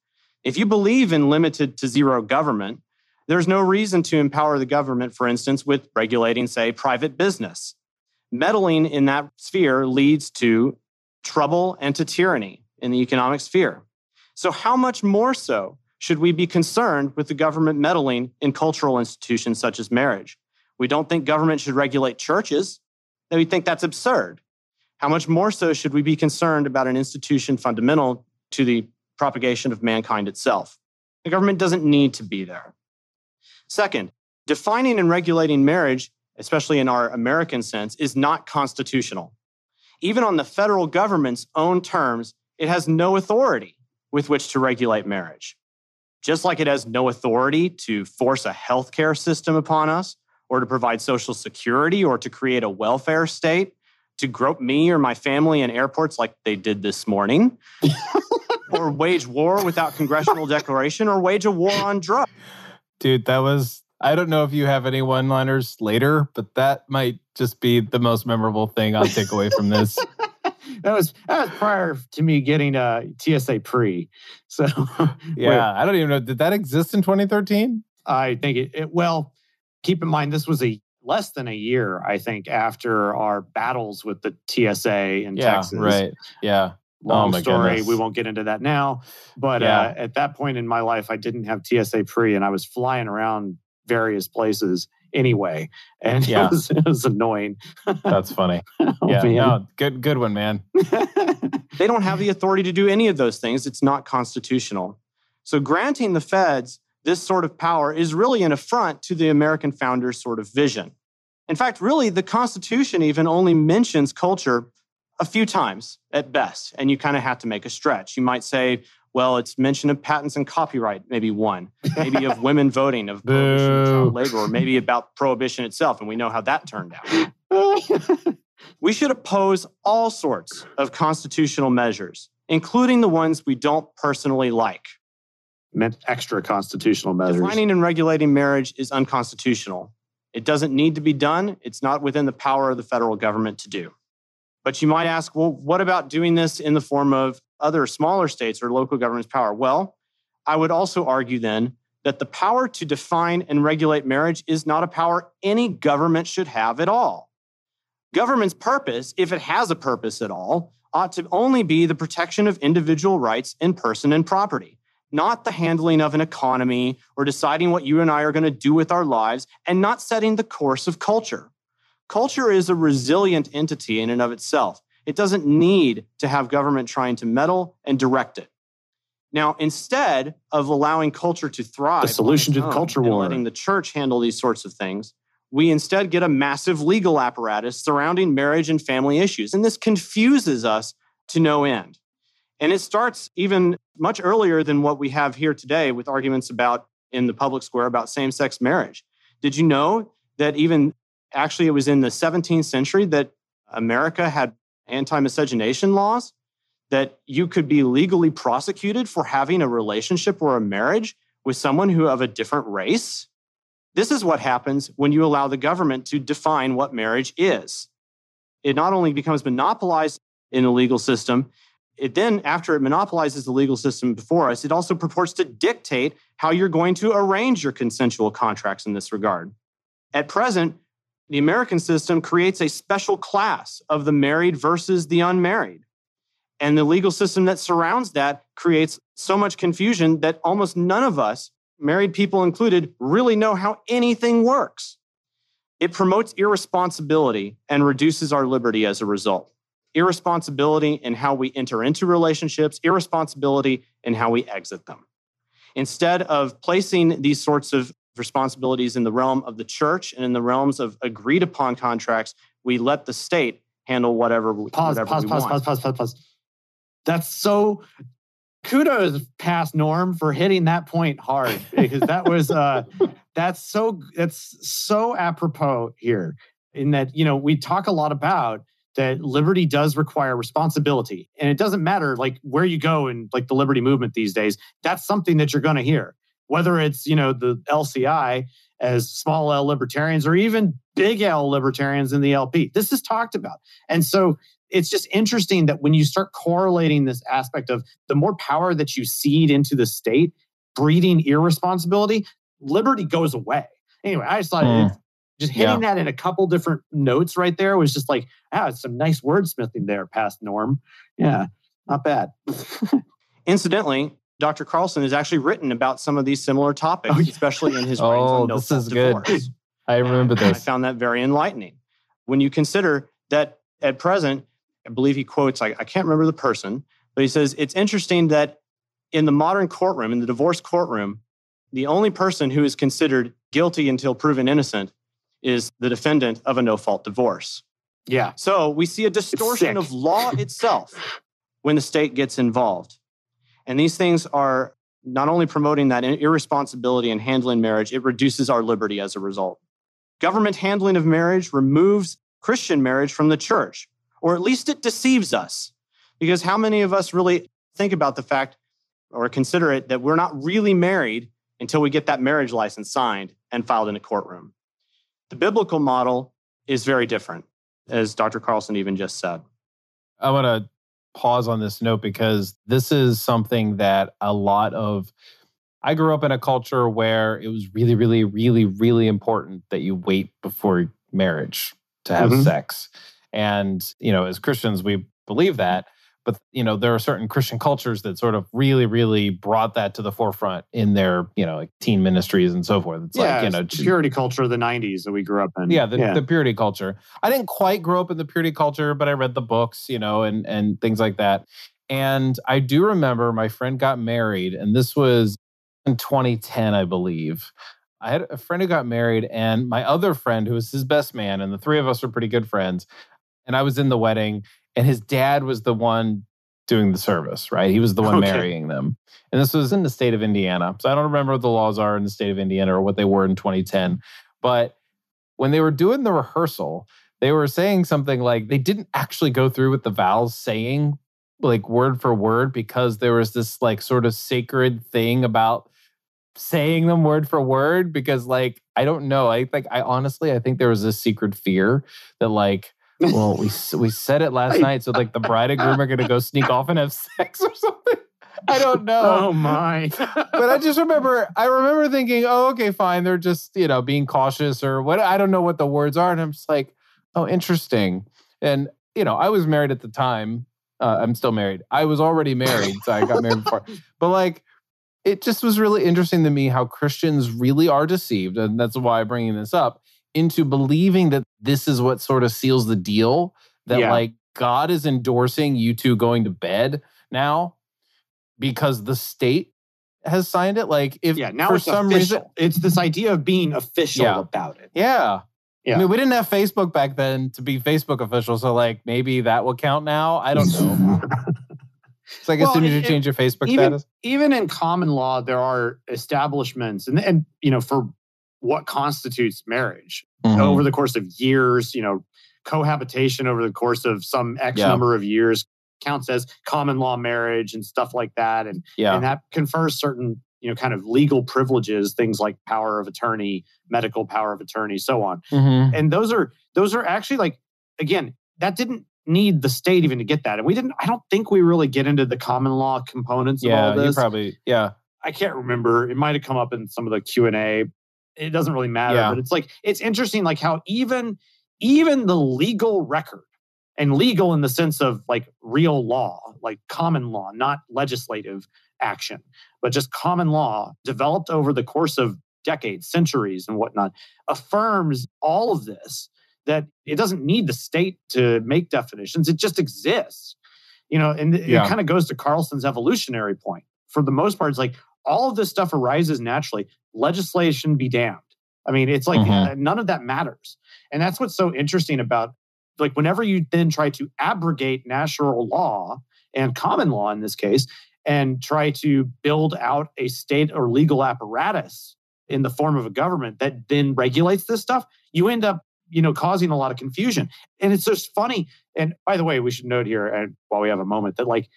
If you believe in limited to zero government, there's no reason to empower the government, for instance, with regulating, say, private business. Meddling in that sphere leads to trouble and to tyranny in the economic sphere. So, how much more so should we be concerned with the government meddling in cultural institutions such as marriage? We don't think government should regulate churches. We think that's absurd. How much more so should we be concerned about an institution fundamental to the propagation of mankind itself? The government doesn't need to be there. Second, defining and regulating marriage, especially in our American sense, is not constitutional. Even on the federal government's own terms, it has no authority with which to regulate marriage. Just like it has no authority to force a healthcare system upon us, or to provide social security, or to create a welfare state, to grope me or my family in airports like they did this morning, or wage war without congressional declaration, or wage a war on drugs. Dude, that was I don't know if you have any one liners later, but that might just be the most memorable thing I'll take away from this. that was that was prior to me getting uh, a TSA pre. So yeah, I don't even know. Did that exist in 2013? I think it, it. Well, keep in mind this was a less than a year, I think, after our battles with the TSA in yeah, Texas. Right. Yeah. Long oh story. Goodness. We won't get into that now. But Yeah. uh, at that point in my life, I didn't have TSA pre, and I was flying around various places anyway, and Yeah. it, was, it was annoying. That's funny. Oh, yeah. man. No, good good one, man. They don't have the authority to do any of those things. It's not constitutional. So, granting the feds this sort of power is really an affront to the American founders' sort of vision. In fact, really, the Constitution even only mentions culture a few times at best, and you kind of have to make a stretch. You might say, well, it's mention of patents and copyright, maybe one, maybe of women voting, of prohibition of child Boo. labor, or maybe about prohibition itself, and we know how that turned out. We should oppose all sorts of constitutional measures, including the ones we don't personally like. Meant extra constitutional measures. Defining and regulating marriage is unconstitutional. It doesn't need to be done, it's not within the power of the federal government to do. But you might ask, well, what about doing this in the form of other smaller states or local governments' power? Well, I would also argue then that the power to define and regulate marriage is not a power any government should have at all. Government's purpose, if it has a purpose at all, ought to only be the protection of individual rights in person and property, not the handling of an economy or deciding what you and I are going to do with our lives, and not setting the course of culture. Culture is a resilient entity in and of itself. It doesn't need to have government trying to meddle and direct it. Now, instead of allowing culture to thrive, The solution to the culture and war. letting the church handle these sorts of things, we instead get a massive legal apparatus surrounding marriage and family issues. And this confuses us to no end. And it starts even much earlier than what we have here today with arguments about in the public square about same sex marriage. Did you know that even actually it was in the 17th century that America had anti miscegenation laws? That you could be legally prosecuted for having a relationship or a marriage with someone who of a different race? This is what happens when you allow the government to define what marriage is. It not only becomes monopolized in the legal system, it then, after it monopolizes the legal system before us, it also purports to dictate how you're going to arrange your consensual contracts in this regard. At present, the American system creates a special class of the married versus the unmarried. And the legal system that surrounds that creates so much confusion that almost none of us, married people included, really know how anything works. It promotes irresponsibility and reduces our liberty as a result irresponsibility in how we enter into relationships, irresponsibility in how we exit them. Instead of placing these sorts of responsibilities in the realm of the church and in the realms of agreed upon contracts, we let the state handle whatever, pause, whatever pause, we pause, want. pause, pause, pause, pause. That's so kudos past norm for hitting that point hard because that was uh that's so that's so apropos here in that you know we talk a lot about that liberty does require responsibility and it doesn't matter like where you go in like the liberty movement these days that's something that you're going to hear whether it's you know the lci as small l libertarians or even big l libertarians in the lp this is talked about and so it's just interesting that when you start correlating this aspect of the more power that you cede into the state breeding irresponsibility liberty goes away anyway i just thought it's just hitting that in a couple different notes right there was just like, ah, some nice wordsmithing there, past norm. Yeah, not bad. Incidentally, Dr. Carlson has actually written about some of these similar topics, Oh, yeah. especially in his Oh, writings on oh, no this is good. divorce. I remember And I found that very enlightening. When you consider that at present, I believe he quotes, I, I can't remember the person, but he says, it's interesting that in the modern courtroom, in the divorce courtroom, the only person who is considered guilty until proven innocent is the defendant of a no fault divorce. Yeah. So we see a distortion of law itself when the state gets involved. And these things are not only promoting that irresponsibility in handling marriage, it reduces our liberty as a result. Government handling of marriage removes Christian marriage from the church, or at least it deceives us. Because how many of us really think about the fact or consider it that we're not really married until we get that marriage license signed and filed in a courtroom? The biblical model is very different, as Dr. Carlson even just said. I want to pause on this note because this is something that a lot of I grew up in a culture where it was really, really, really, really important that you wait before marriage to have Mhm. sex. And, you know, as Christians, we believe that. But, you know, there are certain Christian cultures that sort of really, really brought that to the forefront in their, you know, like teen ministries and so forth. It's yeah, like, you know, the purity culture of the 90s that we grew up in. yeah, the, the purity culture. I didn't quite grow up in the purity culture, but I read the books, you know, and and things like that. And I do remember my friend got married, and this was in 2010, I believe. I had a friend who got married, and my other friend, who was his best man, and the three of us were pretty good friends. And I was in the wedding, and his dad was the one doing the service, right? He was the one Okay. marrying them. And this was in the state of Indiana. So I don't remember what the laws are in the state of Indiana or what they were in 2010. But when they were doing the rehearsal, they were saying something like they didn't actually go through with the vows saying like word for word because there was this like sort of sacred thing about saying them word for word because like I don't know I like I honestly I think there was this secret fear that like well we we said it last night so like the bride and groom are going to go sneak off and have sex or something I don't know Oh my. but I just remember, I remember thinking, oh, okay, fine. They're just, you know, being cautious or what. I don't know what the words are. And I'm just like, oh, interesting. And, you know, I was married at the time. Uh, I'm still married. I was already married. So I got married before. But like, it just was really interesting to me how Christians really are deceived. And that's why I'm bringing this up into believing that this is what sort of seals the deal that Yeah. like God is endorsing you two going to bed now because the state has signed it. Like if yeah, now for it's some official. reason, it's this idea of being official Yeah. about it. yeah. Yeah. I mean, we didn't have Facebook back then to be Facebook official, so like maybe that will count now. I don't know. so I guess Well, you need it- to change your Facebook even- status. even in common law, there are establishments, and and you know for what constitutes marriage Mm-hmm. over the course of years. You know, cohabitation over the course of some X Yeah. number of years counts as common law marriage and stuff like that, and Yeah. and that confers certain you know kind of legal privileges, things like power of attorney, medical power of attorney, so on. Mhm. and those are those are actually like again that didn't need the state even to get that and we didn't i don't think we really get into the common law components of Yeah, all you this probably yeah. i can't remember it might have come up in some of the q&a it doesn't really matter Yeah. but it's like it's interesting like how even even the legal record and legal in the sense of like real law like common law not legislative action but just common law developed over the course of decades centuries and whatnot affirms all of this that it doesn't need the state to make definitions it just exists. You know and it kind of goes to carlson's evolutionary point. For the most part it's like all of this stuff arises naturally. Legislation be damned. I mean it's like Mhm. uh, none of that matters. And that's what's so interesting about like whenever you then try to abrogate natural law and common law in this case and try to build out a state or legal apparatus in the form of a government that then regulates this stuff you end up you know causing a lot of confusion. And it's just funny and by the way we should note here and while we have a moment that like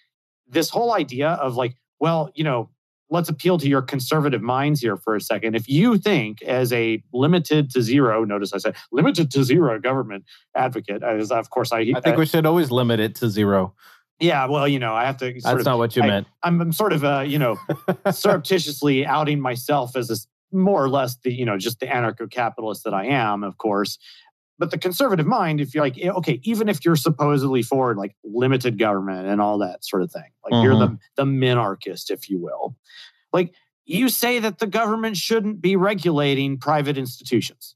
this whole idea of like well you know let's appeal to your conservative minds here for a second if you think as a limited to zero notice i said limited to zero government advocate as of course i I think we should always limit it to zero. yeah well you know i have to sort That's of not what you I- meant. I'm, I'm sort of uh, you know surreptitiously outing myself as a more or less the you know just the anarcho-capitalist that I am, of course. But the conservative mind, if you're like eh, okay, even if you're supposedly for like limited government and all that sort of thing, like you're the the minarchist, if you will, like you say that the government shouldn't be regulating private institutions.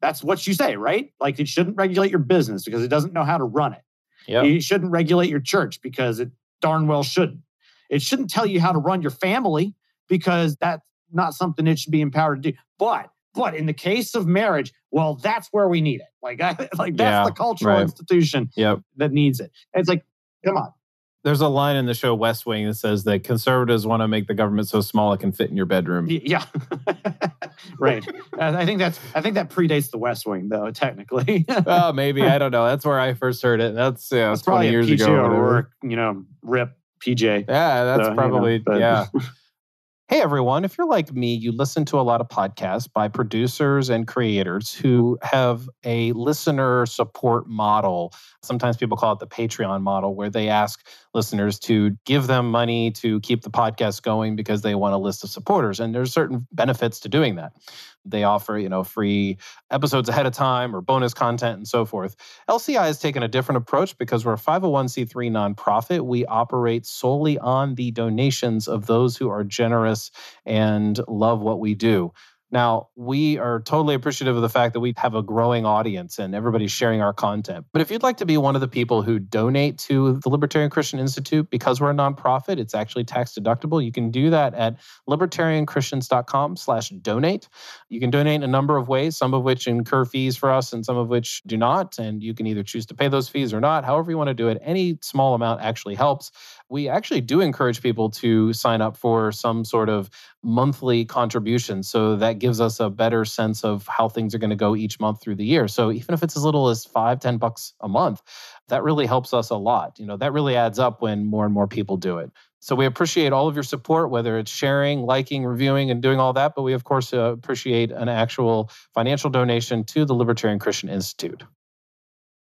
That's what you say, right? Like it shouldn't regulate your business because it doesn't know how to run it. Yeah. You shouldn't regulate your church because it darn well shouldn't. It shouldn't tell you how to run your family because that's not something it should be empowered to do. But but in the case of marriage, well, that's where we need it. Like I, like that's Yeah, the cultural right. institution Yep. that needs it. It's like, come on. There's a line in the show West Wing that says that conservatives want to make the government so small it can fit in your bedroom. Yeah. right. I think that's I think that predates the West Wing though, technically. oh, maybe I don't know. That's where I first heard it. That's yeah, That's 20 probably years PJ ago. or. You know, rip PJ. Yeah, that's So, you know, probably yeah. Hey everyone, if you're like me, you listen to a lot of podcasts by producers and creators who have a listener support model. Sometimes people call it the Patreon model, where they ask listeners to give them money to keep the podcast going because they want a list of supporters. And there's certain benefits to doing that. They offer, you know, free episodes ahead of time or bonus content and so forth. LCI has taken a different approach because we're a 501c3 nonprofit. We operate solely on the donations of those who are generous and love what we do. Now, we are totally appreciative of the fact that we have a growing audience and everybody's sharing our content. But if you'd like to be one of the people who donate to the Libertarian Christian Institute because we're a nonprofit, it's actually tax deductible. You can do that at libertarianchristians.com slash donate. You can donate in a number of ways, some of which incur fees for us and some of which do not. And you can either choose to pay those fees or not. However, you want to do it, any small amount actually helps. We actually do encourage people to sign up for some sort of monthly contribution. So that gives us a better sense of how things are going to go each month through the year. So even if it's as little as five, ten bucks a month, that really helps us a lot. You know, that really adds up when more and more people do it. So we appreciate all of your support, whether it's sharing, liking, reviewing, and doing all that. But we, of course, uh, appreciate an actual financial donation to the Libertarian Christian Institute.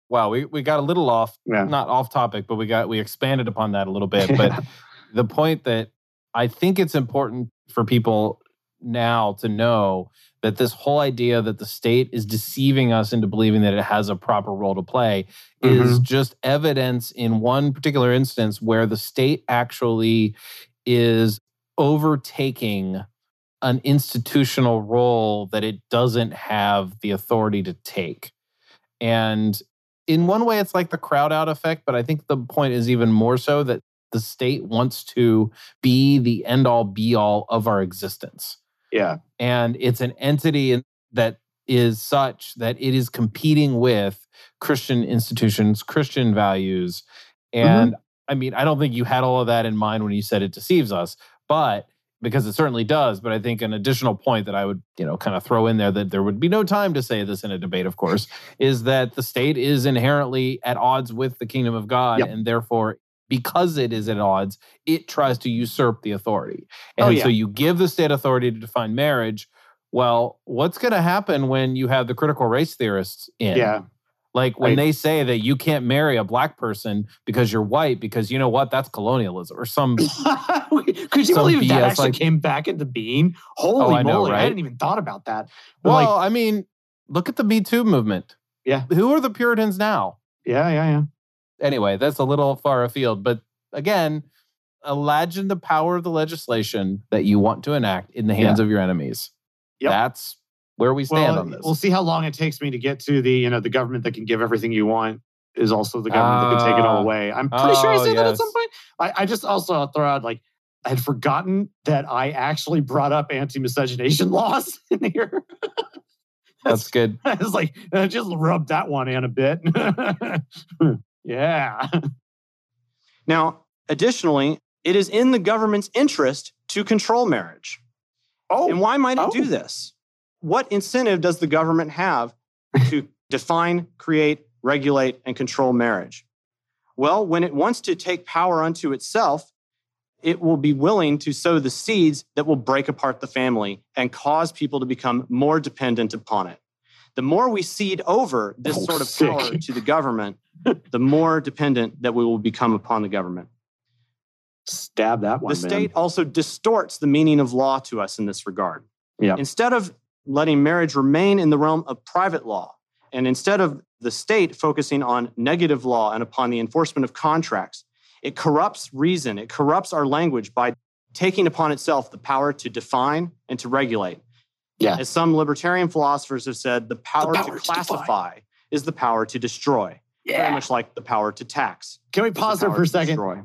Wow, we, we got a little off, Yeah. not off topic, but we got we expanded upon that a little bit. But the point that I think it's important for people now to know that this whole idea that the state is deceiving us into believing that it has a proper role to play is mm-hmm. just evidence in one particular instance where the state actually is overtaking an institutional role that it doesn't have the authority to take. And in one way, it's like the crowd out effect, but I think the point is even more so that the state wants to be the end all be all of our existence yeah. and it's an entity that is such that it is competing with Christian institutions, Christian values. And mm-hmm. I mean, I don't think you had all of that in mind when you said it deceives us, but because it certainly does. But I think an additional point that I would, you know, kind of throw in there that there would be no time to say this in a debate, of course, is that the state is inherently at odds with the kingdom of God. Yep. And therefore, because it is at odds, it tries to usurp the authority. Oh, and oh, yeah. so you give the state authority to define marriage. Well, what's going to happen when you have the critical race theorists in? Yeah. Like when they say that you can't marry a black person because you're white, because you know what? That's colonialism or some. Could you some believe BS that actually like, came back into being? Oh, Holy oh, I know, moly! Right? I hadn't even thought about that. But well, like, I mean, look at the Me Too movement. Yeah. Who are the Puritans now? Yeah, yeah, yeah. Anyway, that's a little far afield, but again, imagine the power of the legislation that you want to enact in the hands yeah. of your enemies. Yep. That's where we stand well, on this. We'll see how long it takes me to get to the, you know, the government that can give everything you want is also the government uh, that can take it all ah. away. I'm pretty oh, sure I said yes. that at some point. I, I just also throw out like I had forgotten that I actually brought up anti-miscegenation laws in here. That's, That's good. I was like, I just rubbed that one in a bit. yeah. Now, additionally, it is in the government's interest to control marriage. Oh, and why might it oh. do this? What incentive does the government have to define, create, regulate, and control marriage? Well, when it wants to take power unto itself, it will be willing to sow the seeds that will break apart the family and cause people to become more dependent upon it. The more we cede over this oh, sort of sick. power to the government, the more dependent that we will become upon the government. Stab that one. The state man. also distorts the meaning of law to us in this regard. Yeah. Instead of letting marriage remain in the realm of private law. And instead of the state focusing on negative law and upon the enforcement of contracts, it corrupts reason, it corrupts our language by taking upon itself the power to define and to regulate. Yeah. As some libertarian philosophers have said, the power, the power to classify to is the power to destroy. Yeah. Very much like the power to tax. Can we pause there for a second? Destroy.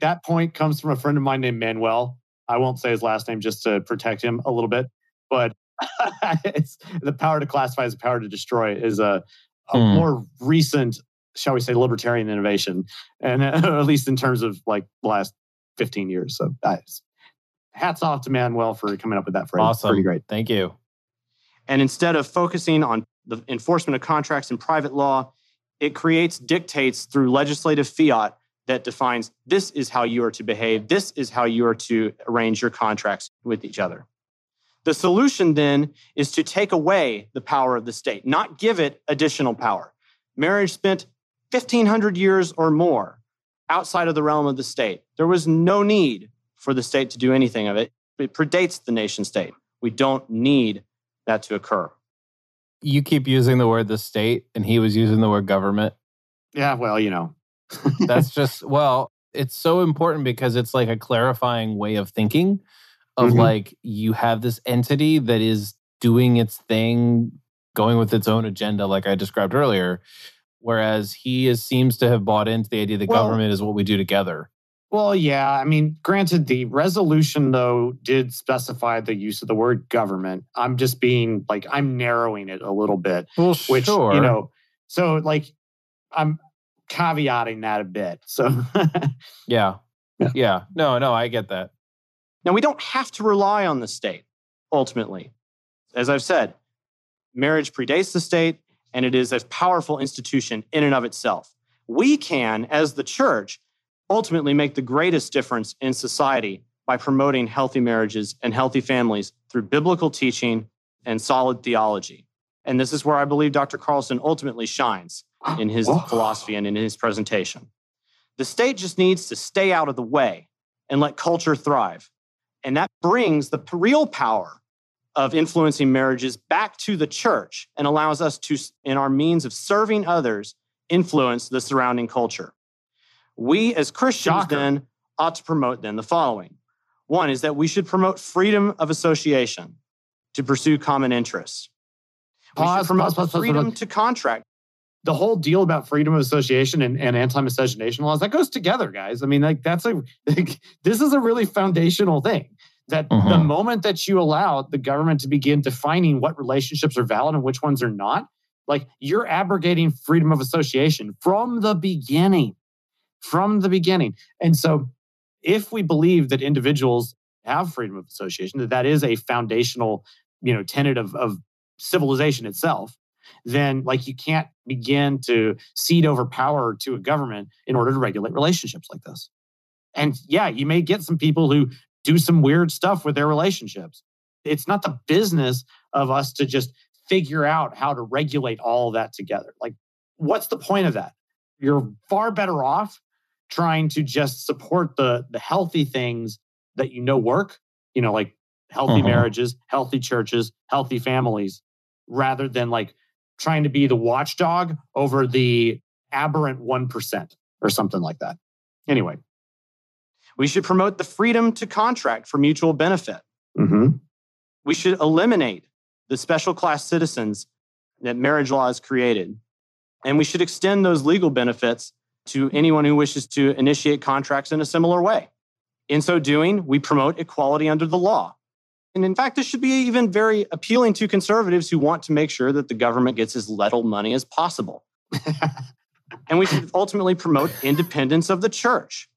That point comes from a friend of mine named Manuel. I won't say his last name just to protect him a little bit, but it's the power to classify as the power to destroy is a, a mm. more recent, shall we say, libertarian innovation, and uh, at least in terms of like the last fifteen years. So, uh, hats off to Manuel for coming up with that phrase. Awesome, pretty great. Thank you. And instead of focusing on the enforcement of contracts in private law, it creates dictates through legislative fiat that defines this is how you are to behave, this is how you are to arrange your contracts with each other. The solution then is to take away the power of the state, not give it additional power. Marriage spent 1500 years or more outside of the realm of the state. There was no need for the state to do anything of it. It predates the nation state. We don't need that to occur. You keep using the word the state, and he was using the word government. Yeah, well, you know. That's just, well, it's so important because it's like a clarifying way of thinking of mm-hmm. like you have this entity that is doing its thing, going with its own agenda, like I described earlier. Whereas he is, seems to have bought into the idea that well, government is what we do together. Well, yeah. I mean, granted, the resolution, though, did specify the use of the word government. I'm just being like, I'm narrowing it a little bit. Well, which, sure. you know, so like, I'm caveating that a bit. So, yeah. yeah. Yeah. No, no, I get that. Now, we don't have to rely on the state ultimately. As I've said, marriage predates the state and it is a powerful institution in and of itself. We can, as the church, ultimately make the greatest difference in society by promoting healthy marriages and healthy families through biblical teaching and solid theology. And this is where I believe Dr. Carlson ultimately shines in his philosophy and in his presentation. The state just needs to stay out of the way and let culture thrive. And that brings the real power of influencing marriages back to the church and allows us to, in our means of serving others, influence the surrounding culture. We as Christians Shocker. then ought to promote then the following. One is that we should promote freedom of association to pursue common interests. We pause, should promote pause, pause, freedom to contract. The whole deal about freedom of association and, and anti-miscegenation laws that goes together, guys. I mean, like that's a like, this is a really foundational thing That the Mhm. moment that you allow the government to begin defining what relationships are valid and which ones are not, like you're abrogating freedom of association from the beginning. From the beginning. And so if we believe that individuals have freedom of association, that that is a foundational, you know, tenet of, of civilization itself, then like you can't begin to cede over power to a government in order to regulate relationships like this. And yeah, you may get some people who do some weird stuff with their relationships. It's not the business of us to just figure out how to regulate all that together. Like, what's the point of that? You're far better off trying to just support the the healthy things that you know work, you know, like healthy Mhm. marriages, healthy churches, healthy families, rather than like trying to be the watchdog over the aberrant 1% or something like that. Anyway. We should promote the freedom to contract for mutual benefit. Mm-hmm. We should eliminate the special class citizens that marriage law has created. And we should extend those legal benefits to anyone who wishes to initiate contracts in a similar way. In so doing, we promote equality under the law. And in fact, this should be even very appealing to conservatives who want to make sure that the government gets as little money as possible. and we should ultimately promote independence of the church.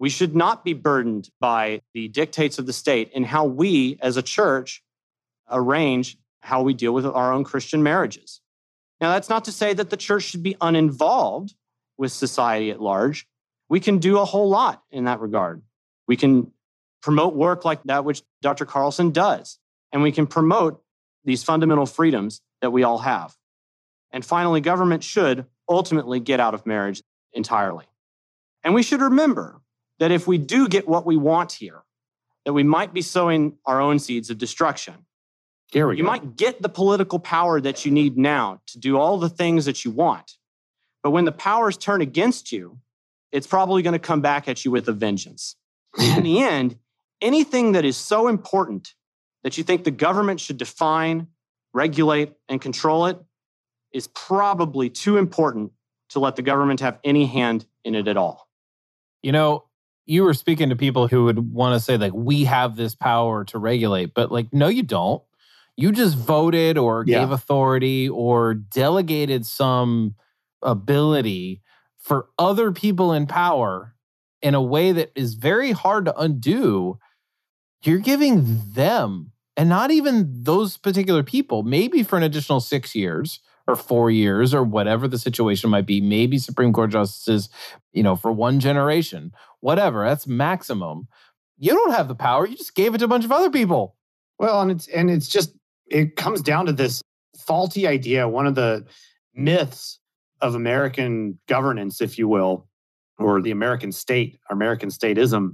We should not be burdened by the dictates of the state in how we as a church arrange how we deal with our own Christian marriages. Now, that's not to say that the church should be uninvolved with society at large. We can do a whole lot in that regard. We can promote work like that which Dr. Carlson does, and we can promote these fundamental freedoms that we all have. And finally, government should ultimately get out of marriage entirely. And we should remember that if we do get what we want here, that we might be sowing our own seeds of destruction. Here we You go. might get the political power that you need now to do all the things that you want. But when the powers turn against you, it's probably going to come back at you with a vengeance. In the end, anything that is so important that you think the government should define, regulate, and control it is probably too important to let the government have any hand in it at all. You know, you were speaking to people who would want to say, like, we have this power to regulate, but like, no, you don't. You just voted or Yeah. gave authority or delegated some ability for other people in power in a way that is very hard to undo. You're giving them, and not even those particular people, maybe for an additional six years or four years or whatever the situation might be, maybe Supreme Court justices, you know, for one generation, whatever, that's maximum. You don't have the power. You just gave it to a bunch of other people. Well, and it's and it's just it comes down to this faulty idea. One of the myths of American governance, if you will, or the American state, American statism,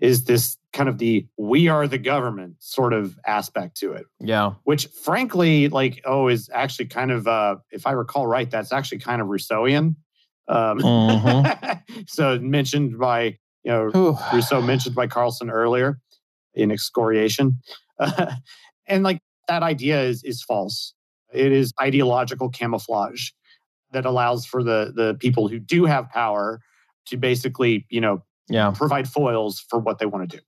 is this kind of the we are the government sort of aspect to it. Yeah. Which frankly, like, oh, is actually kind of uh if I recall right, that's actually kind of Rousseauian. Um Mhm. so mentioned by you know Whew. Rousseau mentioned by Carlson earlier in excoriation. and like that idea is is false. It is ideological camouflage that allows for the the people who do have power to basically, you know, Yeah. provide foils for what they want to do.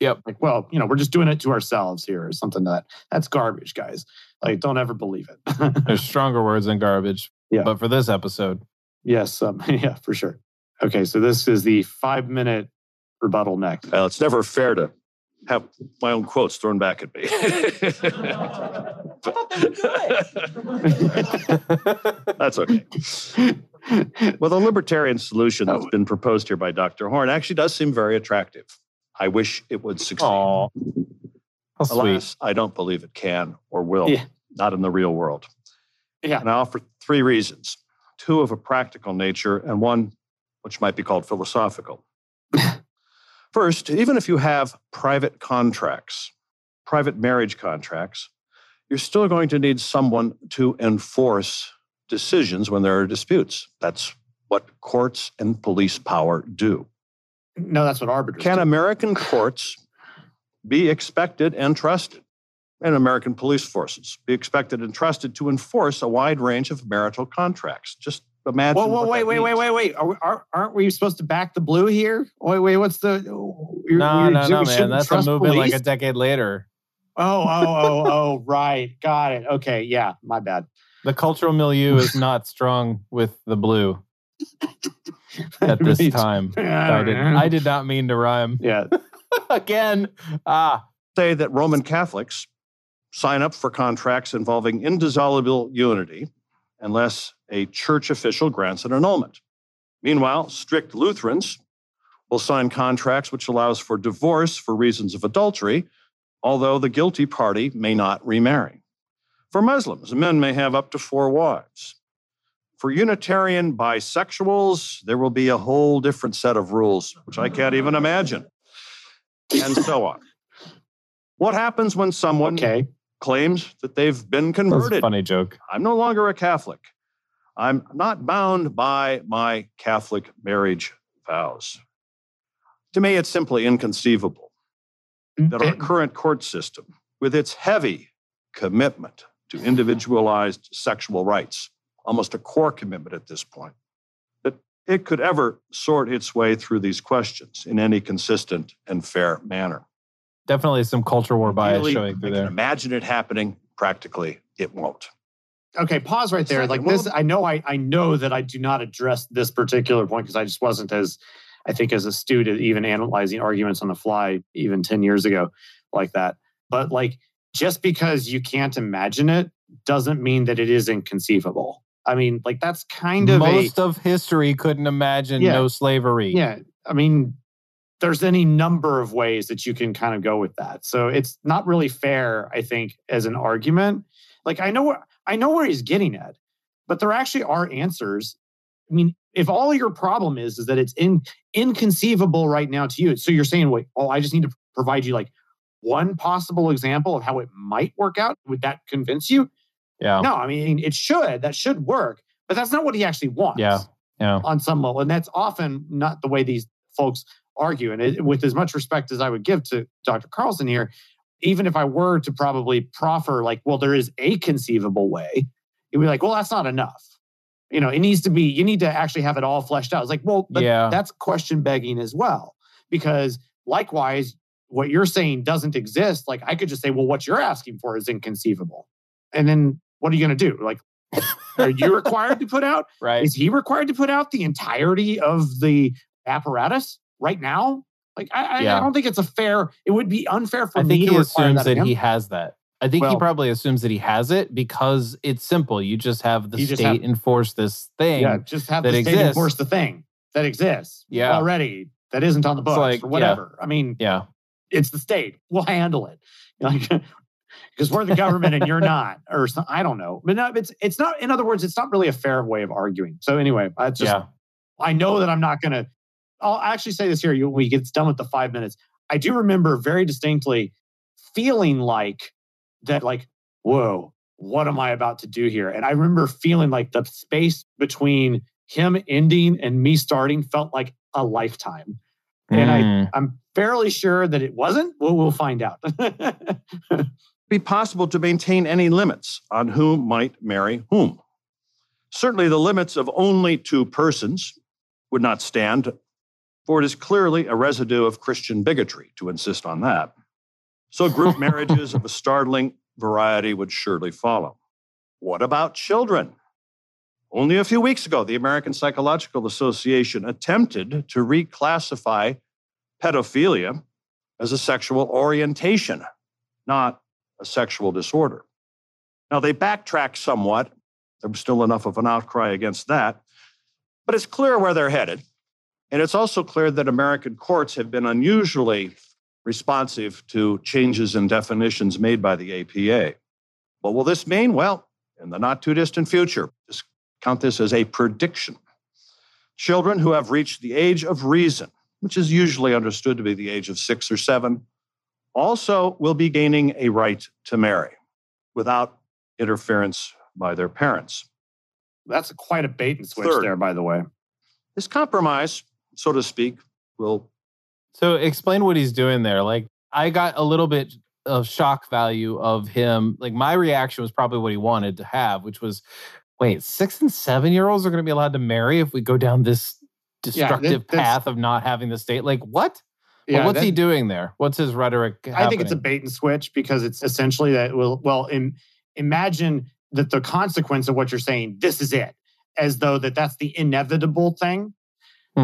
Yep. Like, well, you know, we're just doing it to ourselves here or something that that's garbage, guys. Like, don't ever believe it. There's stronger words than garbage. Yeah. But for this episode, yes, um, yeah, for sure. Okay, so this is the five minute rebuttal next. Well, it's never fair to have my own quotes thrown back at me. That's okay. Well, the libertarian solution that's been proposed here by Dr. Horn actually does seem very attractive. I wish it would succeed. Aw. How sweet. Alas, I don't believe it can or will, Yeah. not in the real world. Yeah. And I offer three reasons two of a practical nature and one which might be called philosophical. First, even if you have private contracts, private marriage contracts, you're still going to need someone to enforce decisions when there are disputes. That's what courts and police power do. No, that's what arbiters Can do. American courts be expected and trusted, and American police forces be expected and trusted to enforce a wide range of marital contracts? Just imagine. Whoa, whoa, what wait, wait, wait, wait, wait. Are, are, aren't we supposed to back the blue here? Wait, wait, what's the. you're- No, you're- no, we no, man. That's a trust movement like a decade later. Oh, oh, oh, oh, right. Got it. Okay. Yeah, my bad. The cultural milieu is not strong with the blue at this Right. time. I did, I did not mean to rhyme. Yeah. Again. Ah, say that Roman Catholics sign up for contracts involving indissoluble unity unless a church official grants an annulment. Meanwhile, strict Lutherans will sign contracts which allows for divorce for reasons of adultery, although the guilty party may not remarry. For Muslims, men may have up to four wives. For Unitarian bisexuals, there will be a whole different set of rules, which I can't even imagine, and so on. What happens when someone Okay. claims that they've been that was a converted? funny joke. I'm no longer a Catholic. I'm not bound by my Catholic marriage vows. To me, it's simply inconceivable that our current court system, with its heavy commitment to individualized sexual rights, almost a core commitment at this point, that it could ever sort its way through these questions in any consistent and fair manner. Definitely some culture war bias Ideally, showing through can there. imagine it happening. Practically, it won't. Okay, pause right there. Like this, I know I, I know that I do not address this particular point because I just wasn't as I think as astute at even analyzing arguments on the fly even 10 years ago like that. But like just because you can't imagine it doesn't mean that it is inconceivable. I mean, like that's kind of Most a of history couldn't imagine Yeah. no slavery. yeah. I mean, there's any number of ways that you can kind of go with that. So it's not really fair, I think, as an argument. Like I know where I know where he's getting at, but there actually are answers. I mean, if all your problem is is that it's in inconceivable right now to you, so you're saying, wait, oh, I just need to provide you like one possible example of how it might work out. Would that convince you? Yeah. No, I mean it should. That should work, but that's not what he actually wants Yeah. Yeah. on some level. And that's often not the way these folks argue. And it, with as much respect as I would give to Dr. Carlson here, even if I were to probably proffer, like, well, there is a conceivable way, it'd be like, well, that's not enough. You know, it needs to be, you need to actually have it all fleshed out. It's like, well, but Yeah. that's question begging as well. Because likewise, what you're saying doesn't exist. Like, I could just say, well, what you're asking for is inconceivable. And then what are you going to do? Like, are you required to put out Right. is he required to put out the entirety of the apparatus right now? Like, I, I, Yeah. I don't think it's a fair. It would be unfair for I me think he assumes that, that he has that. I think he probably assumes that he has it because it's simple. You just have the state have- enforce this thing. Yeah, just have the state exists. enforce the thing that exists Yeah. already that isn't on the books like, or yeah. whatever. I mean, Yeah. it's the state. We'll handle it. Like, because we're the government and you're not, or some, I don't know. But no, it's it's not. In other words, it's not really a fair way of arguing. So anyway, I just yeah. I know that I'm not going to. I'll actually say this here when we get done with the five minutes. I do remember very distinctly feeling like that, like, whoa, what am I about to do here? And I remember feeling like the space between him ending and me starting felt like a lifetime. And I, Mm. I'm fairly sure that it wasn't. Well, we'll find out. be possible to maintain any limits on who might marry whom. Certainly, the limits of only two persons would not stand, for it is clearly a residue of Christian bigotry to insist on that. So, group marriages of a startling variety would surely follow. What about children? Only a few weeks ago, the American Psychological Association attempted to reclassify pedophilia as a sexual orientation, not a sexual disorder. Now, they backtrack somewhat. There was still enough of an outcry against that. But it's clear where they're headed. And it's also clear that American courts have been unusually responsive to changes in definitions made by the APA. What will this mean? Well, in the not too distant future, just count this as a prediction. Children who have reached the age of reason, which is usually understood to be the age of six or seven, also will be gaining a right to marry without interference by their parents. That's quite a bait and switch Third. there, by the way. This compromise, so to speak, will So explain what he's doing there. Like I got a little bit of shock value of him. Like my reaction was probably what he wanted to have, which was Wait, six and seven year olds are going to be allowed to marry if we go down this Yeah, that- destructive path of not having the state? Like, what? Yeah, well, what's that- he doing there? What's his rhetoric? I think it's a bait and switch because it's essentially that well, well, im- imagine that the consequence of what you're saying, this is it, as though that that's the inevitable thing.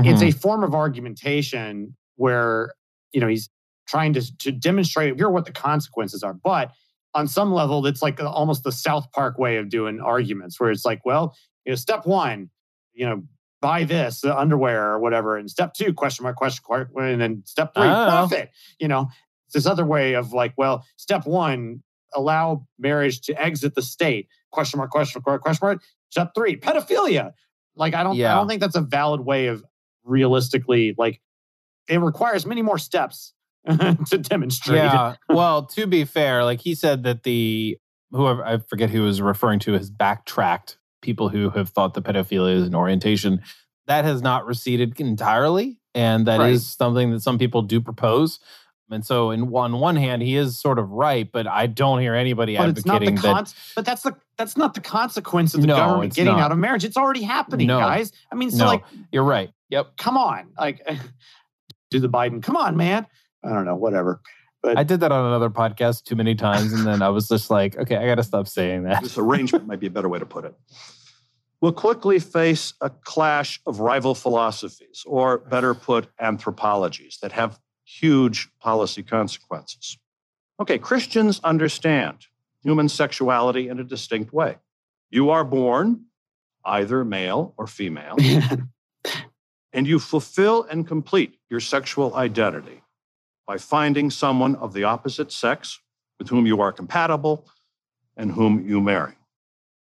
It's Mhm. a form of argumentation where you know he's trying to to demonstrate here what the consequences are, but on some level, it's like almost the South Park way of doing arguments, where it's like, well, you know, step one, you know, buy this uh, underwear or whatever, and step two, question mark, question mark, and then step three, Oh. profit. You know, it's this other way of like, well, step one, allow marriage to exit the state, question mark, question mark, question mark. Step three, pedophilia. Like, I don't, I don't think that's a valid way of realistically like. It requires many more steps to demonstrate. Yeah. well, to be fair, like he said that the whoever I forget who was referring to has backtracked people who have thought the pedophilia is an orientation. That has not receded entirely. And that is Right. something that some people do propose. And so, in one one hand, he is sort of right, but I don't hear anybody but it's not the advocating that. but that's the that's not the consequence of the No, government getting not. out of marriage. It's already happening, No. guys. I mean, so No. like, You're right. Yep. come on, like, do the Biden? Come on, man. I don't know, whatever. But I did that on another podcast too many times, and then I was just like, okay, I got to stop saying that. This arrangement might be a better way to put it. We'll quickly face a clash of rival philosophies, or better put, anthropologies that have huge policy consequences. Okay, Christians understand human sexuality in a distinct way. You are born either male or female, and you fulfill and complete your sexual identity by finding someone of the opposite sex with whom you are compatible and whom you marry.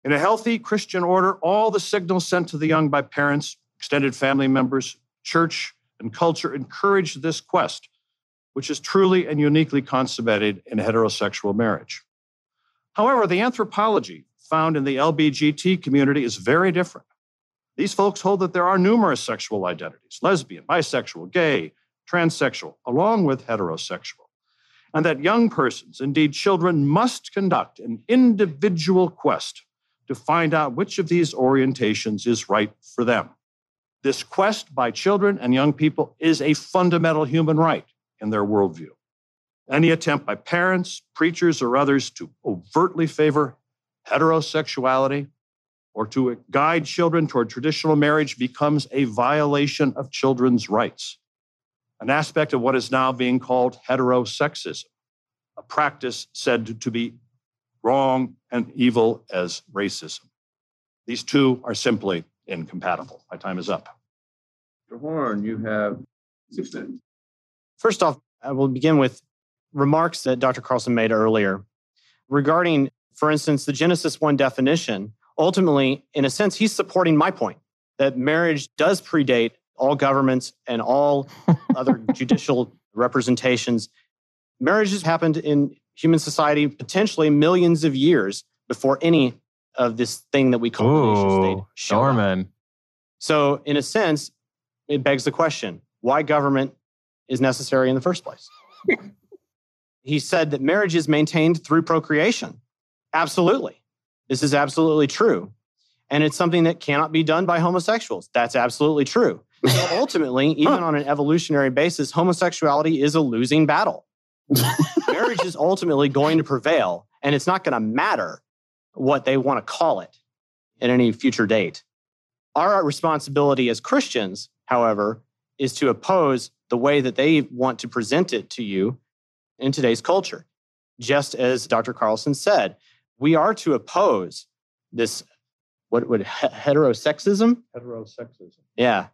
In a healthy Christian order, all the signals sent to the young by parents, extended family members, church, and culture encourage this quest, which is truly and uniquely consummated in heterosexual marriage. However, the anthropology found in the LBGT community is very different. These folks hold that there are numerous sexual identities lesbian, bisexual, gay, transsexual, along with heterosexual and that young persons, indeed children, must conduct an individual quest to find out which of these orientations is right for them. This quest by children and young people is a fundamental human right in their worldview. Any attempt by parents, preachers, or others to overtly favor heterosexuality or to guide children toward traditional marriage becomes a violation of children's rights an aspect of what is now being called heterosexism, a practice said to be wrong and evil as racism. These two are simply incompatible. My time is up. Mr. Horn, you have six minutes. First off, I will begin with remarks that Dr. Carlson made earlier regarding, for instance, the Genesis 1 definition. Ultimately, in a sense, he's supporting my point that marriage does predate all governments and all other judicial representations. Marriages happened in human society potentially millions of years before any of this thing that we call the nation state showed. So, in a sense, it begs the question why government is necessary in the first place? he said that marriage is maintained through procreation. Absolutely. This is absolutely true. And it's something that cannot be done by homosexuals. That's absolutely true. So ultimately, even on an evolutionary basis, homosexuality is a losing battle. marriage is ultimately going to prevail, and it's not going to matter what they want to call it at any future date. Our responsibility as Christians, however, is to oppose the way that they want to present it to you in today's culture. Just as Dr. Carlson said, we are to oppose this what would heterosexism? Heterosexism. Yeah.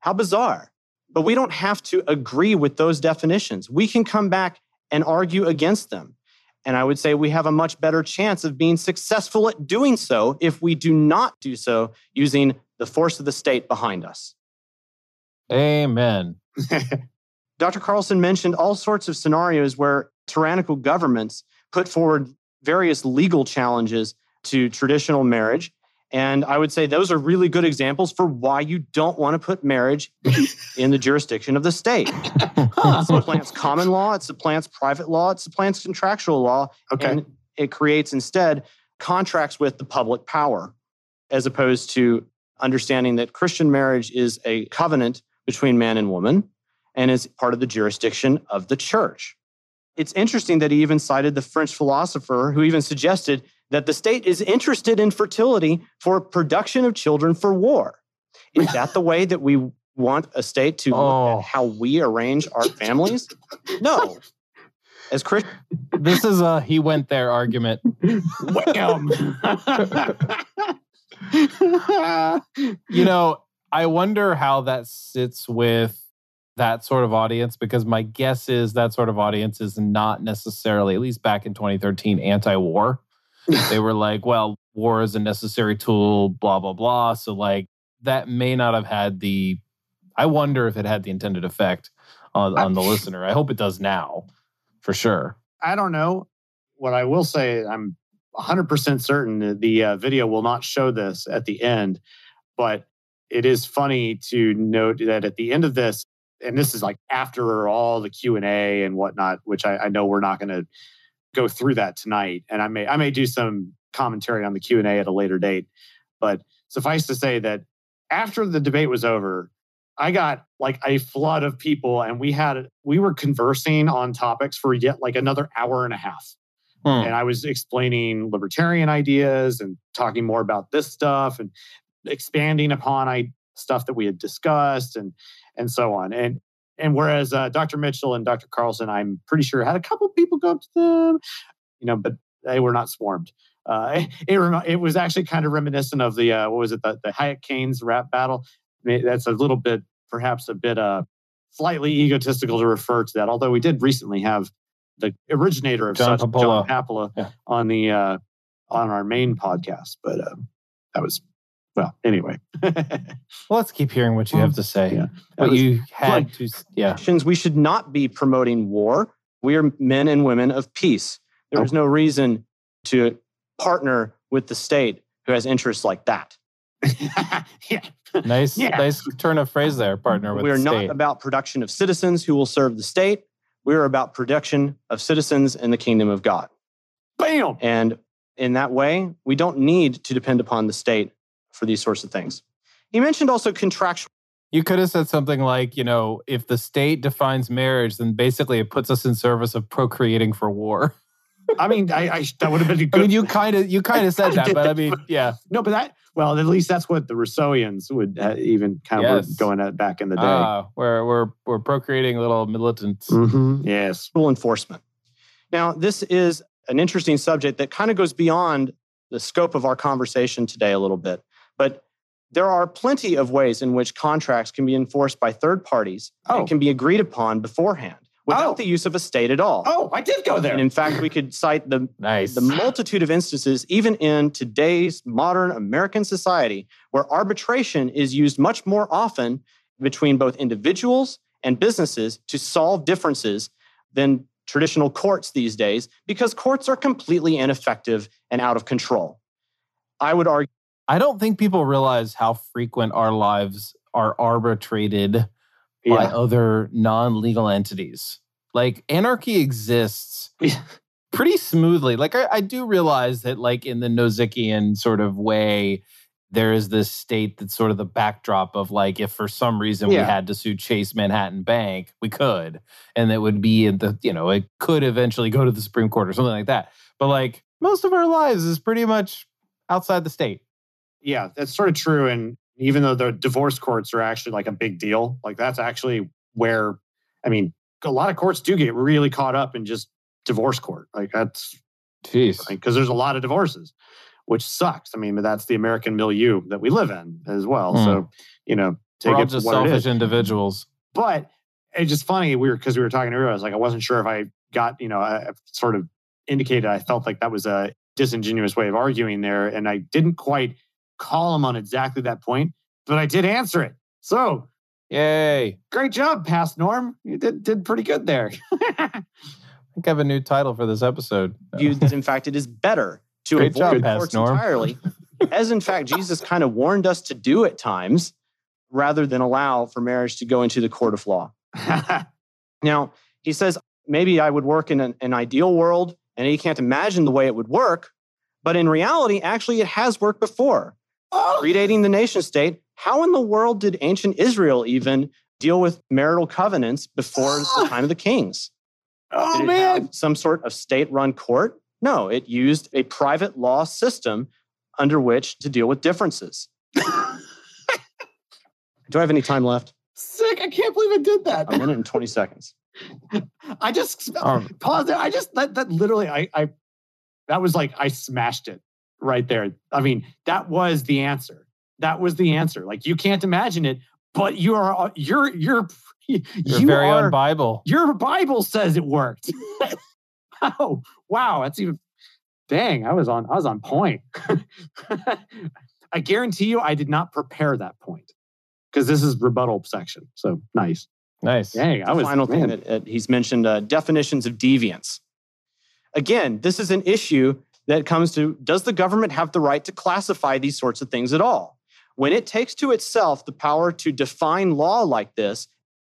How bizarre. But we don't have to agree with those definitions. We can come back and argue against them. And I would say we have a much better chance of being successful at doing so if we do not do so using the force of the state behind us. Amen. Dr. Carlson mentioned all sorts of scenarios where tyrannical governments put forward various legal challenges to traditional marriage. And I would say those are really good examples for why you don't want to put marriage in the jurisdiction of the state. It supplants common law, it supplants private law, it supplants contractual law, okay. and it creates instead contracts with the public power. as opposed to understanding that Christian marriage is a covenant between man and woman and is part of the jurisdiction of the church. It's interesting that he even cited the French philosopher who even suggested that the state is interested in fertility for production of children for war. Is that the way that we want a state to Oh. look at oh. how we arrange our families? No. As Chris, This is a he went there argument. Wham! You know, I wonder how that sits with that sort of audience because my guess is that sort of audience is not necessarily, at least back in 2013, anti war. they were like, well, war is a necessary tool, blah, blah, blah. So, like, that may not have had the, I wonder if it had the intended effect on, on the listener. I hope it does now, for sure. I don't know. What I will say, I'm 100% certain that the uh, video will not show this at the end, but it is funny to note that at the end of this, and this is like after all the Q and A and whatnot, which I, I know we're not going to go through that tonight, and I may I may do some commentary on the Q and A at a later date, but suffice to say that after the debate was over, I got like a flood of people, and we had we were conversing on topics for yet like another hour and a half. Hmm. And I was explaining libertarian ideas and talking more about this stuff and expanding upon I, stuff that we had discussed and and so on. And and whereas uh, Dr. Mitchell and Dr. Carlson, I'm pretty sure had a couple people go up to them, you know, but they were not swarmed. Uh, it, remi- it was actually kind of reminiscent of the uh, what was it the, the Hayek Keynes rap battle. That's a little bit perhaps a bit uh, slightly egotistical to refer to that. Although we did recently have the originator of John such Papola. John Papola Yeah. on the uh, on our main podcast, but uh, that was well anyway. Well, let's keep hearing what you have to say. Yeah. What was you had like- to, s- yeah. We should not be promoting war. We are men and women of peace. There is no reason to partner with the state who has interests like that. yeah. Nice, Yeah. nice turn of phrase there, partner with we are the not about production of citizens who will serve the state. We are about production of citizens in the kingdom of God. Bam. And in that way, we don't need to depend upon the state for these sorts of things. He mentioned also contractual. You could have said something like, you know, if the state defines marriage, then basically it puts us in service of procreating for war. I mean, I, I that would have been a good. I mean, you kind of, you kind of said that, but I mean, yeah, no, but that well, at least that's what the Rousseauians would uh, even kind of Yes. were going at back in the day. ah, we're we're we're procreating little militants. Mhm. Yes. enforcement. Now, this is an interesting subject that kind of goes beyond the scope of our conversation today a little bit, but there are plenty of ways in which contracts can be enforced by third parties Oh. and can be agreed upon beforehand without Oh. the use of a state at all. Oh, I did go there. And in fact, we could cite the Nice. the multitude of instances, even in today's modern American society, where arbitration is used much more often between both individuals and businesses to solve differences than traditional courts these days, because courts are completely ineffective and out of control. I would argue I don't think people realize how frequent our lives are arbitrated by other non-legal entities. Like anarchy exists pretty smoothly. Like I, I do realize that, like in the Nozikian sort of way, there is this state that's sort of the backdrop of like if for some reason we had to sue Chase Manhattan Bank, we could, and that would be in the you know it could eventually go to the Supreme Court or something like that. But like most of our lives is pretty much outside the state. Yeah, that's sort of true. And even though the divorce courts are actually like a big deal, like that's actually where, I mean, a lot of courts do get really caught up in just divorce court. Like that's Jeez. because there's a lot of divorces, which sucks. I mean, but that's the American milieu that we live in as well. Hmm. So, you know, take We're all just selfish is. individuals. But it's just funny. We were because we were talking earlier. I was like, I wasn't sure if I got, you know, I sort of indicated I felt like that was a disingenuous way of arguing there, and I didn't quite call him on exactly that point, but I did answer it. So Yay. great job, past Norm. You did did pretty good there. I think I have a new title for this episode. that, in fact, it is better to Great avoid Pastor courts Norm. entirely, as in fact Jesus kind of warned us to do at times, rather than allow for marriage to go into the court of law. Now, he says, maybe I would work in an, an ideal world, and he can't imagine the way it would work. But in reality, actually, it has worked before. Oh, predating the nation state. How in the world did ancient Israel even deal with marital covenants before the time of the kings? oh Did it man. have some sort of state run court? No, it used a private law system under which to deal with differences. Do I have any time left? Sick. I can't believe I did that. A minute and 20 seconds. I just Um, pause there. I just that that literally I I that was like I smashed it right there. I mean, that was the answer. That was the answer. Like you can't imagine it, but you are you're you're You're you very are, on Bible. your Bible says it worked. oh, wow, that's even dang, I was on I was on point. I guarantee you I did not prepare that point. Because this is rebuttal section. So nice. Nice. Dang, I was final thing that, that he's mentioned uh, definitions of deviance. Again, this is an issue that comes to does the government have the right to classify these sorts of things at all? When it takes to itself the power to define law like this,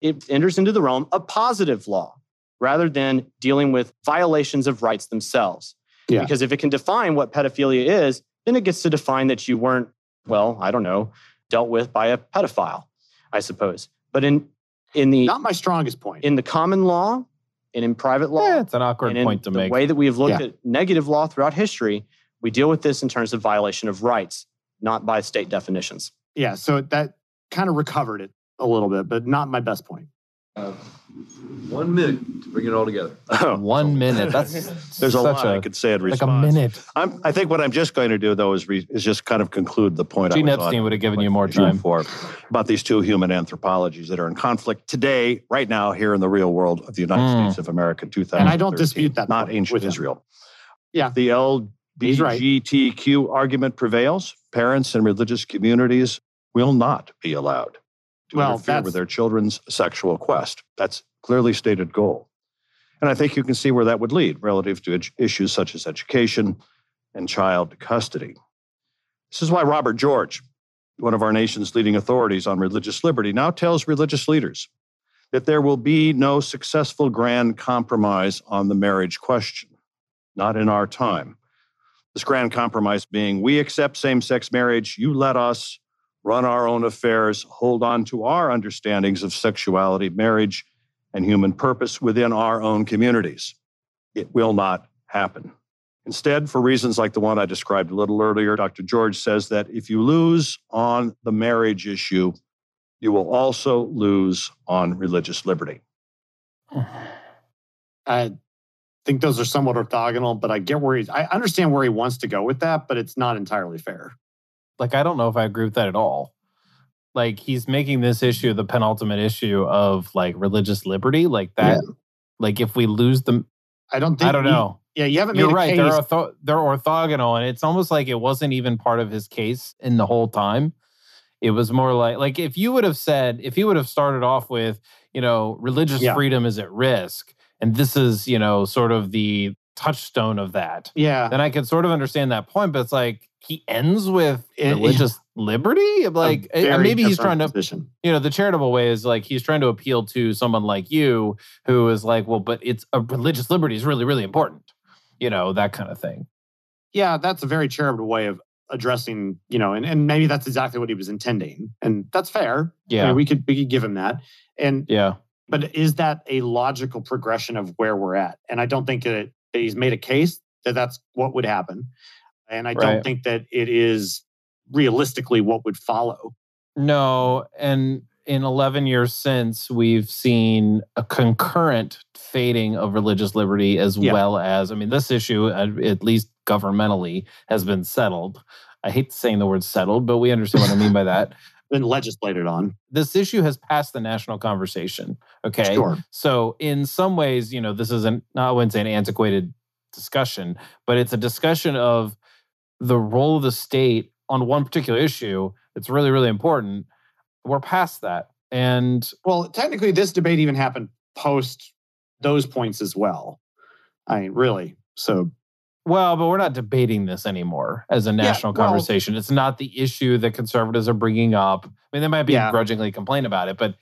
it enters into the realm of positive law rather than dealing with violations of rights themselves. Yeah. Because if it can define what pedophilia is, then it gets to define that you weren't, well, I don't know, dealt with by a pedophile, I suppose. But in in the not my strongest point. in the common law and in private law, Yeah, it's an awkward point to the make. The way that we have looked Yeah. at negative law throughout history, we deal with this in terms of violation of rights, not by state definitions. yeah, so that kind of recovered it a little bit, but not my best point. One minute to bring it all together. One minute. That's There's a lot I could say in like a minute. I'm, I think what I'm just going to do, though, is, re, is just kind of conclude the point. Gene I was Epstein on would have given you more time. for about these two human anthropologies that are in conflict today, right now, here in the real world of the United Mm. States of America, 2000. And I don't dispute that Not ancient with. Israel. Yeah. The He's right. LGBTQ argument prevails. Parents and religious communities will not be allowed to Well, interfere that's- with their children's sexual quest. That's clearly stated goal. And I think you can see where that would lead relative to issues such as education and child custody. This is why Robert George, one of our nation's leading authorities on religious liberty, now tells religious leaders that there will be no successful grand compromise on the marriage question, not in our time. This grand compromise being we accept same sex marriage, you let us run our own affairs, hold on to our understandings of sexuality, marriage, and human purpose within our own communities. It will not happen. Instead, for reasons like the one I described a little earlier, Dr. George says that if you lose on the marriage issue, you will also lose on religious liberty. I think those are somewhat orthogonal, but I get where he's I understand where he wants to go with that, but it's not entirely fair. Like, I don't know if I agree with that at all. Like, he's making this issue the penultimate issue of like religious liberty. Like that. Like, if we lose them, I don't think I don't you- know. yeah, you haven't made You're a right. case. They're ortho- they're orthogonal, and it's almost like it wasn't even part of his case in the whole time. It was more like like if you would have said if he would have started off with you know religious Yeah. freedom is at risk, and this is you know sort of the touchstone of that, yeah. then I could sort of understand that point. But it's like he ends with It- religious liberty. a Like maybe he's trying to position. you know, the charitable way is like he's trying to appeal to someone like you who is like, well, but it's a religious liberty is really, really important. You know, that kind of thing. Yeah, that's a very charitable way of addressing, you know, and, and maybe that's exactly what he was intending. And that's fair. I Yeah. mean, we could we could give him that. And yeah. but is that a logical progression of where we're at? And I don't think that, that he's made a case that that's what would happen. And I Right. don't think that it is realistically what would follow. No. And in 11 years since, we've seen a concurrent fading of religious liberty as Yeah. well as, I mean, this issue, uh, at least governmentally, has been settled. I hate saying the word settled, but we understand what I mean by that. Been legislated on. This issue has passed the national conversation. Okay. Sure. So in some ways, you know, this is an I wouldn't say an antiquated discussion, but it's a discussion of the role of the state on one particular issue that's really, really important. We're past that. And Well, technically, this debate even happened post those points as well. I mean, really. So well, but we're not debating this anymore as a national well- conversation. It's not the issue that conservatives are bringing up. I mean, they might be Yeah. grudgingly complain about it, but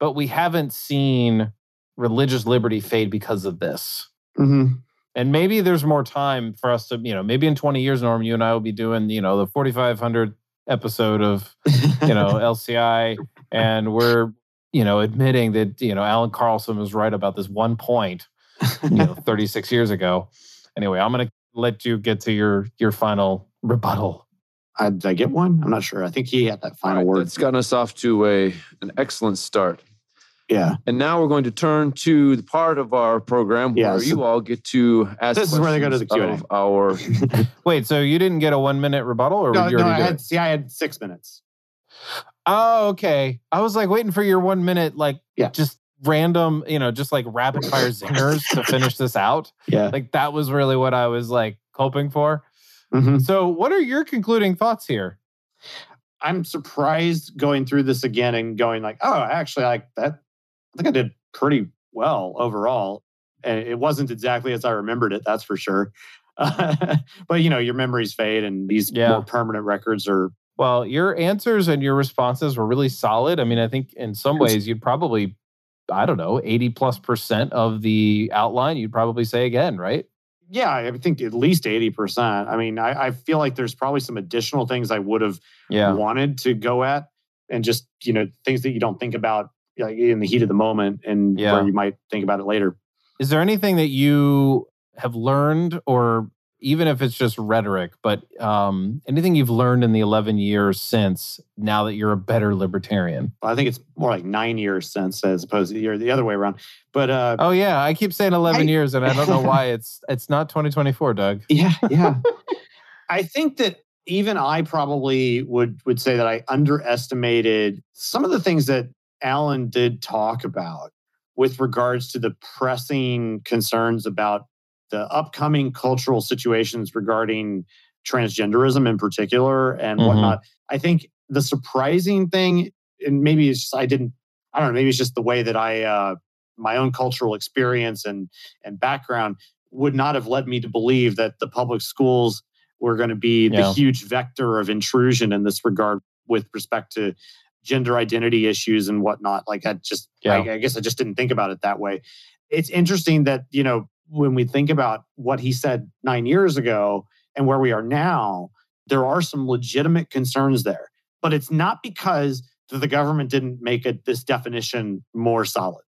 but we haven't seen religious liberty fade because of this. mhm. And maybe there's more time for us to, you know, maybe in 20 years, Norm, you and I will be doing, you know, the 4,500 episode of you know LCI, and we're you know admitting that you know Allan Carlson was right about this one point, you know, 36 years ago. Anyway, I'm going to let you get to your your final rebuttal. I, did I get one? I'm not sure. I think he had that final All right, word. It's gotten us off to a an excellent start. Yeah. And now we're going to turn to the part of our program where Yeah, so- you all get to ask. This is where they go to the questions Q&A. of Our Wait, so you didn't get a one minute rebuttal, or No, you no, I already do had, see, I had six minutes. Oh, okay. I was like waiting for your one minute, like Yeah. just random, you know, just like rapid fire zingers to finish this out. Yeah. Like that was really what I was like hoping for. Mhm. So, what are your concluding thoughts here? I'm surprised going through this again and going like, oh, actually, like that. I think I did pretty well overall, and it wasn't exactly as I remembered it. That's for sure. but you know, your memories fade, and these Yeah. more permanent records are. Well, your answers and your responses were really solid. I mean, I think in some ways you'd probably, I don't know, 80 plus percent of the outline you'd probably say again, right? Yeah, I think at least eighty percent. I mean, I, I feel like there's probably some additional things I would have Yeah. wanted to go at, and just you know things that you don't think about like, in the heat of the moment, and Yeah. where you might think about it later. Is there anything that you have learned, or even if it's just rhetoric, but um, anything you've learned in the 11 years since now that you're a better libertarian? I think it's more like nine years since, as opposed to you're the other way around. But uh, Oh, yeah. I keep saying 11 I- years, and I don't know why it's it's not 2024, Doug. yeah, yeah. I think that even I probably would would say that I underestimated some of the things that Allan did talk about with regards to the pressing concerns about the upcoming cultural situations regarding transgenderism in particular and Mhm. whatnot. I think the surprising thing, and maybe it's just I didn't, I don't know, maybe it's just the way that I uh, my own cultural experience and and background would not have led me to believe that the public schools were going to be the huge vector of intrusion in this regard with respect to gender identity issues and whatnot. Like I just, Yeah. I, I guess I just didn't think about it that way. It's interesting that you know when we think about what he said nine years ago and where we are now, there are some legitimate concerns there. But it's not because the government didn't make it, this definition more solid.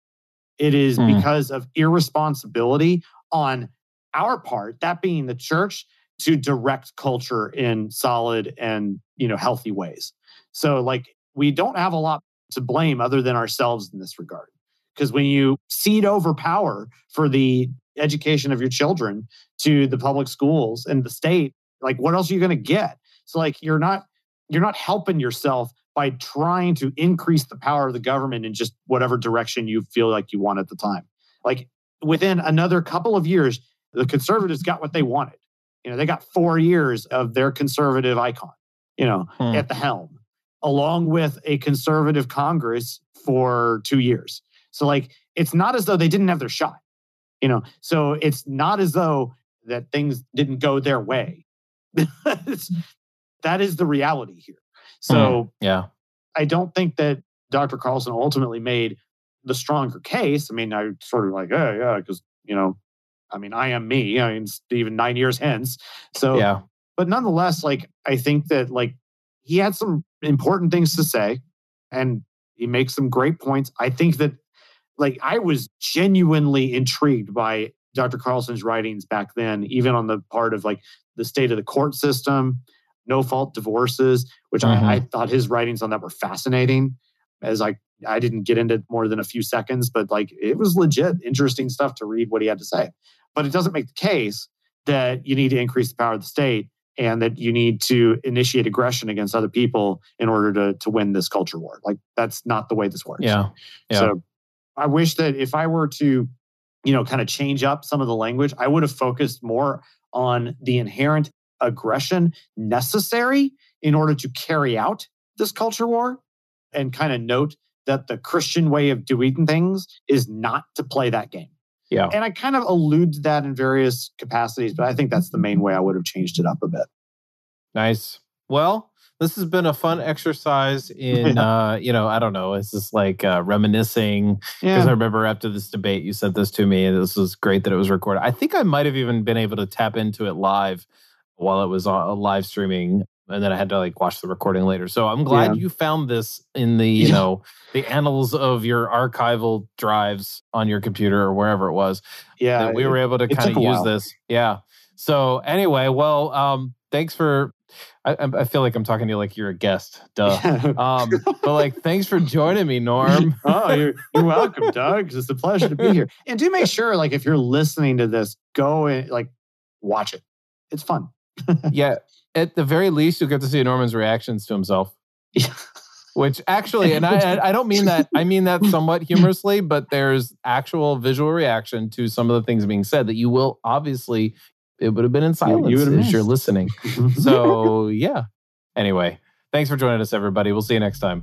It is Hmm. because of irresponsibility on our part, that being the church, to direct culture in solid and you know healthy ways. So like we don't have a lot to blame other than ourselves in this regard. Because when you cede over power for the education of your children to the public schools and the state, like what else are you going to get? So like you're not you're not helping yourself by trying to increase the power of the government in just whatever direction you feel like you want at the time. Like within another couple of years, the conservatives got what they wanted. You know, they got four years of their conservative icon, you know, Hmm. at the helm, along with a conservative Congress for two years. So, like, it's not as though they didn't have their shot, you know. So it's not as though that things didn't go their way. It's- mm. that is the reality here. Mm, so Yeah. I don't think that Dr. Carlson ultimately made the stronger case. I mean, I sort of like, oh yeah, because you know, I mean, I am me. I mean, even nine years hence. So, Yeah. but nonetheless, like I think that like he had some important things to say, and he makes some great points. I think that like I was genuinely intrigued by Dr. Carlson's writings back then, even on the part of like the state of the court system, no fault divorces, which Mhm. I, I thought his writings on that were fascinating. As I I didn't get into more than a few seconds, but like it was legit interesting stuff to read what he had to say. But it doesn't make the case that you need to increase the power of the state and that you need to initiate aggression against other people in order to to win this culture war. Like that's not the way this works. Yeah. Yeah. So I wish that if I were to, you know, kind of change up some of the language, I would have focused more on the inherent aggression necessary in order to carry out this culture war and kind of note that the Christian way of doing things is not to play that game. Yeah. And I kind of allude to that in various capacities, but I think that's the main way I would have changed it up a bit. Nice. Well, this has been a fun exercise in, uh, you know, I don't know. It's just like uh, reminiscing because I remember after this debate, you sent this to me, and this was great that it was recorded. I think I might have even been able to tap into it live while it was on, live streaming and then I had to like watch the recording later. So I'm glad Yeah. you found this in the you know the annals of your archival drives on your computer or wherever it was Yeah, that we were able to kind of use while. this. Yeah. So anyway, well, um, thanks for. I, I feel like I'm talking to you like you're a guest. Duh. Um, but like, thanks for joining me, Norm. oh, you're, you're welcome, Doug. It's a pleasure to be here. And do make sure, like, if you're listening to this, go and like watch it. It's fun. yeah. At the very least, you'll get to see Norman's reactions to himself. Which actually, and I I don't mean that. I mean that somewhat humorously, but there's actual visual reaction to some of the things being said that you will obviously. It would have been in silence you would have as you're listening. So yeah. Anyway, thanks for joining us, everybody. We'll see you next time.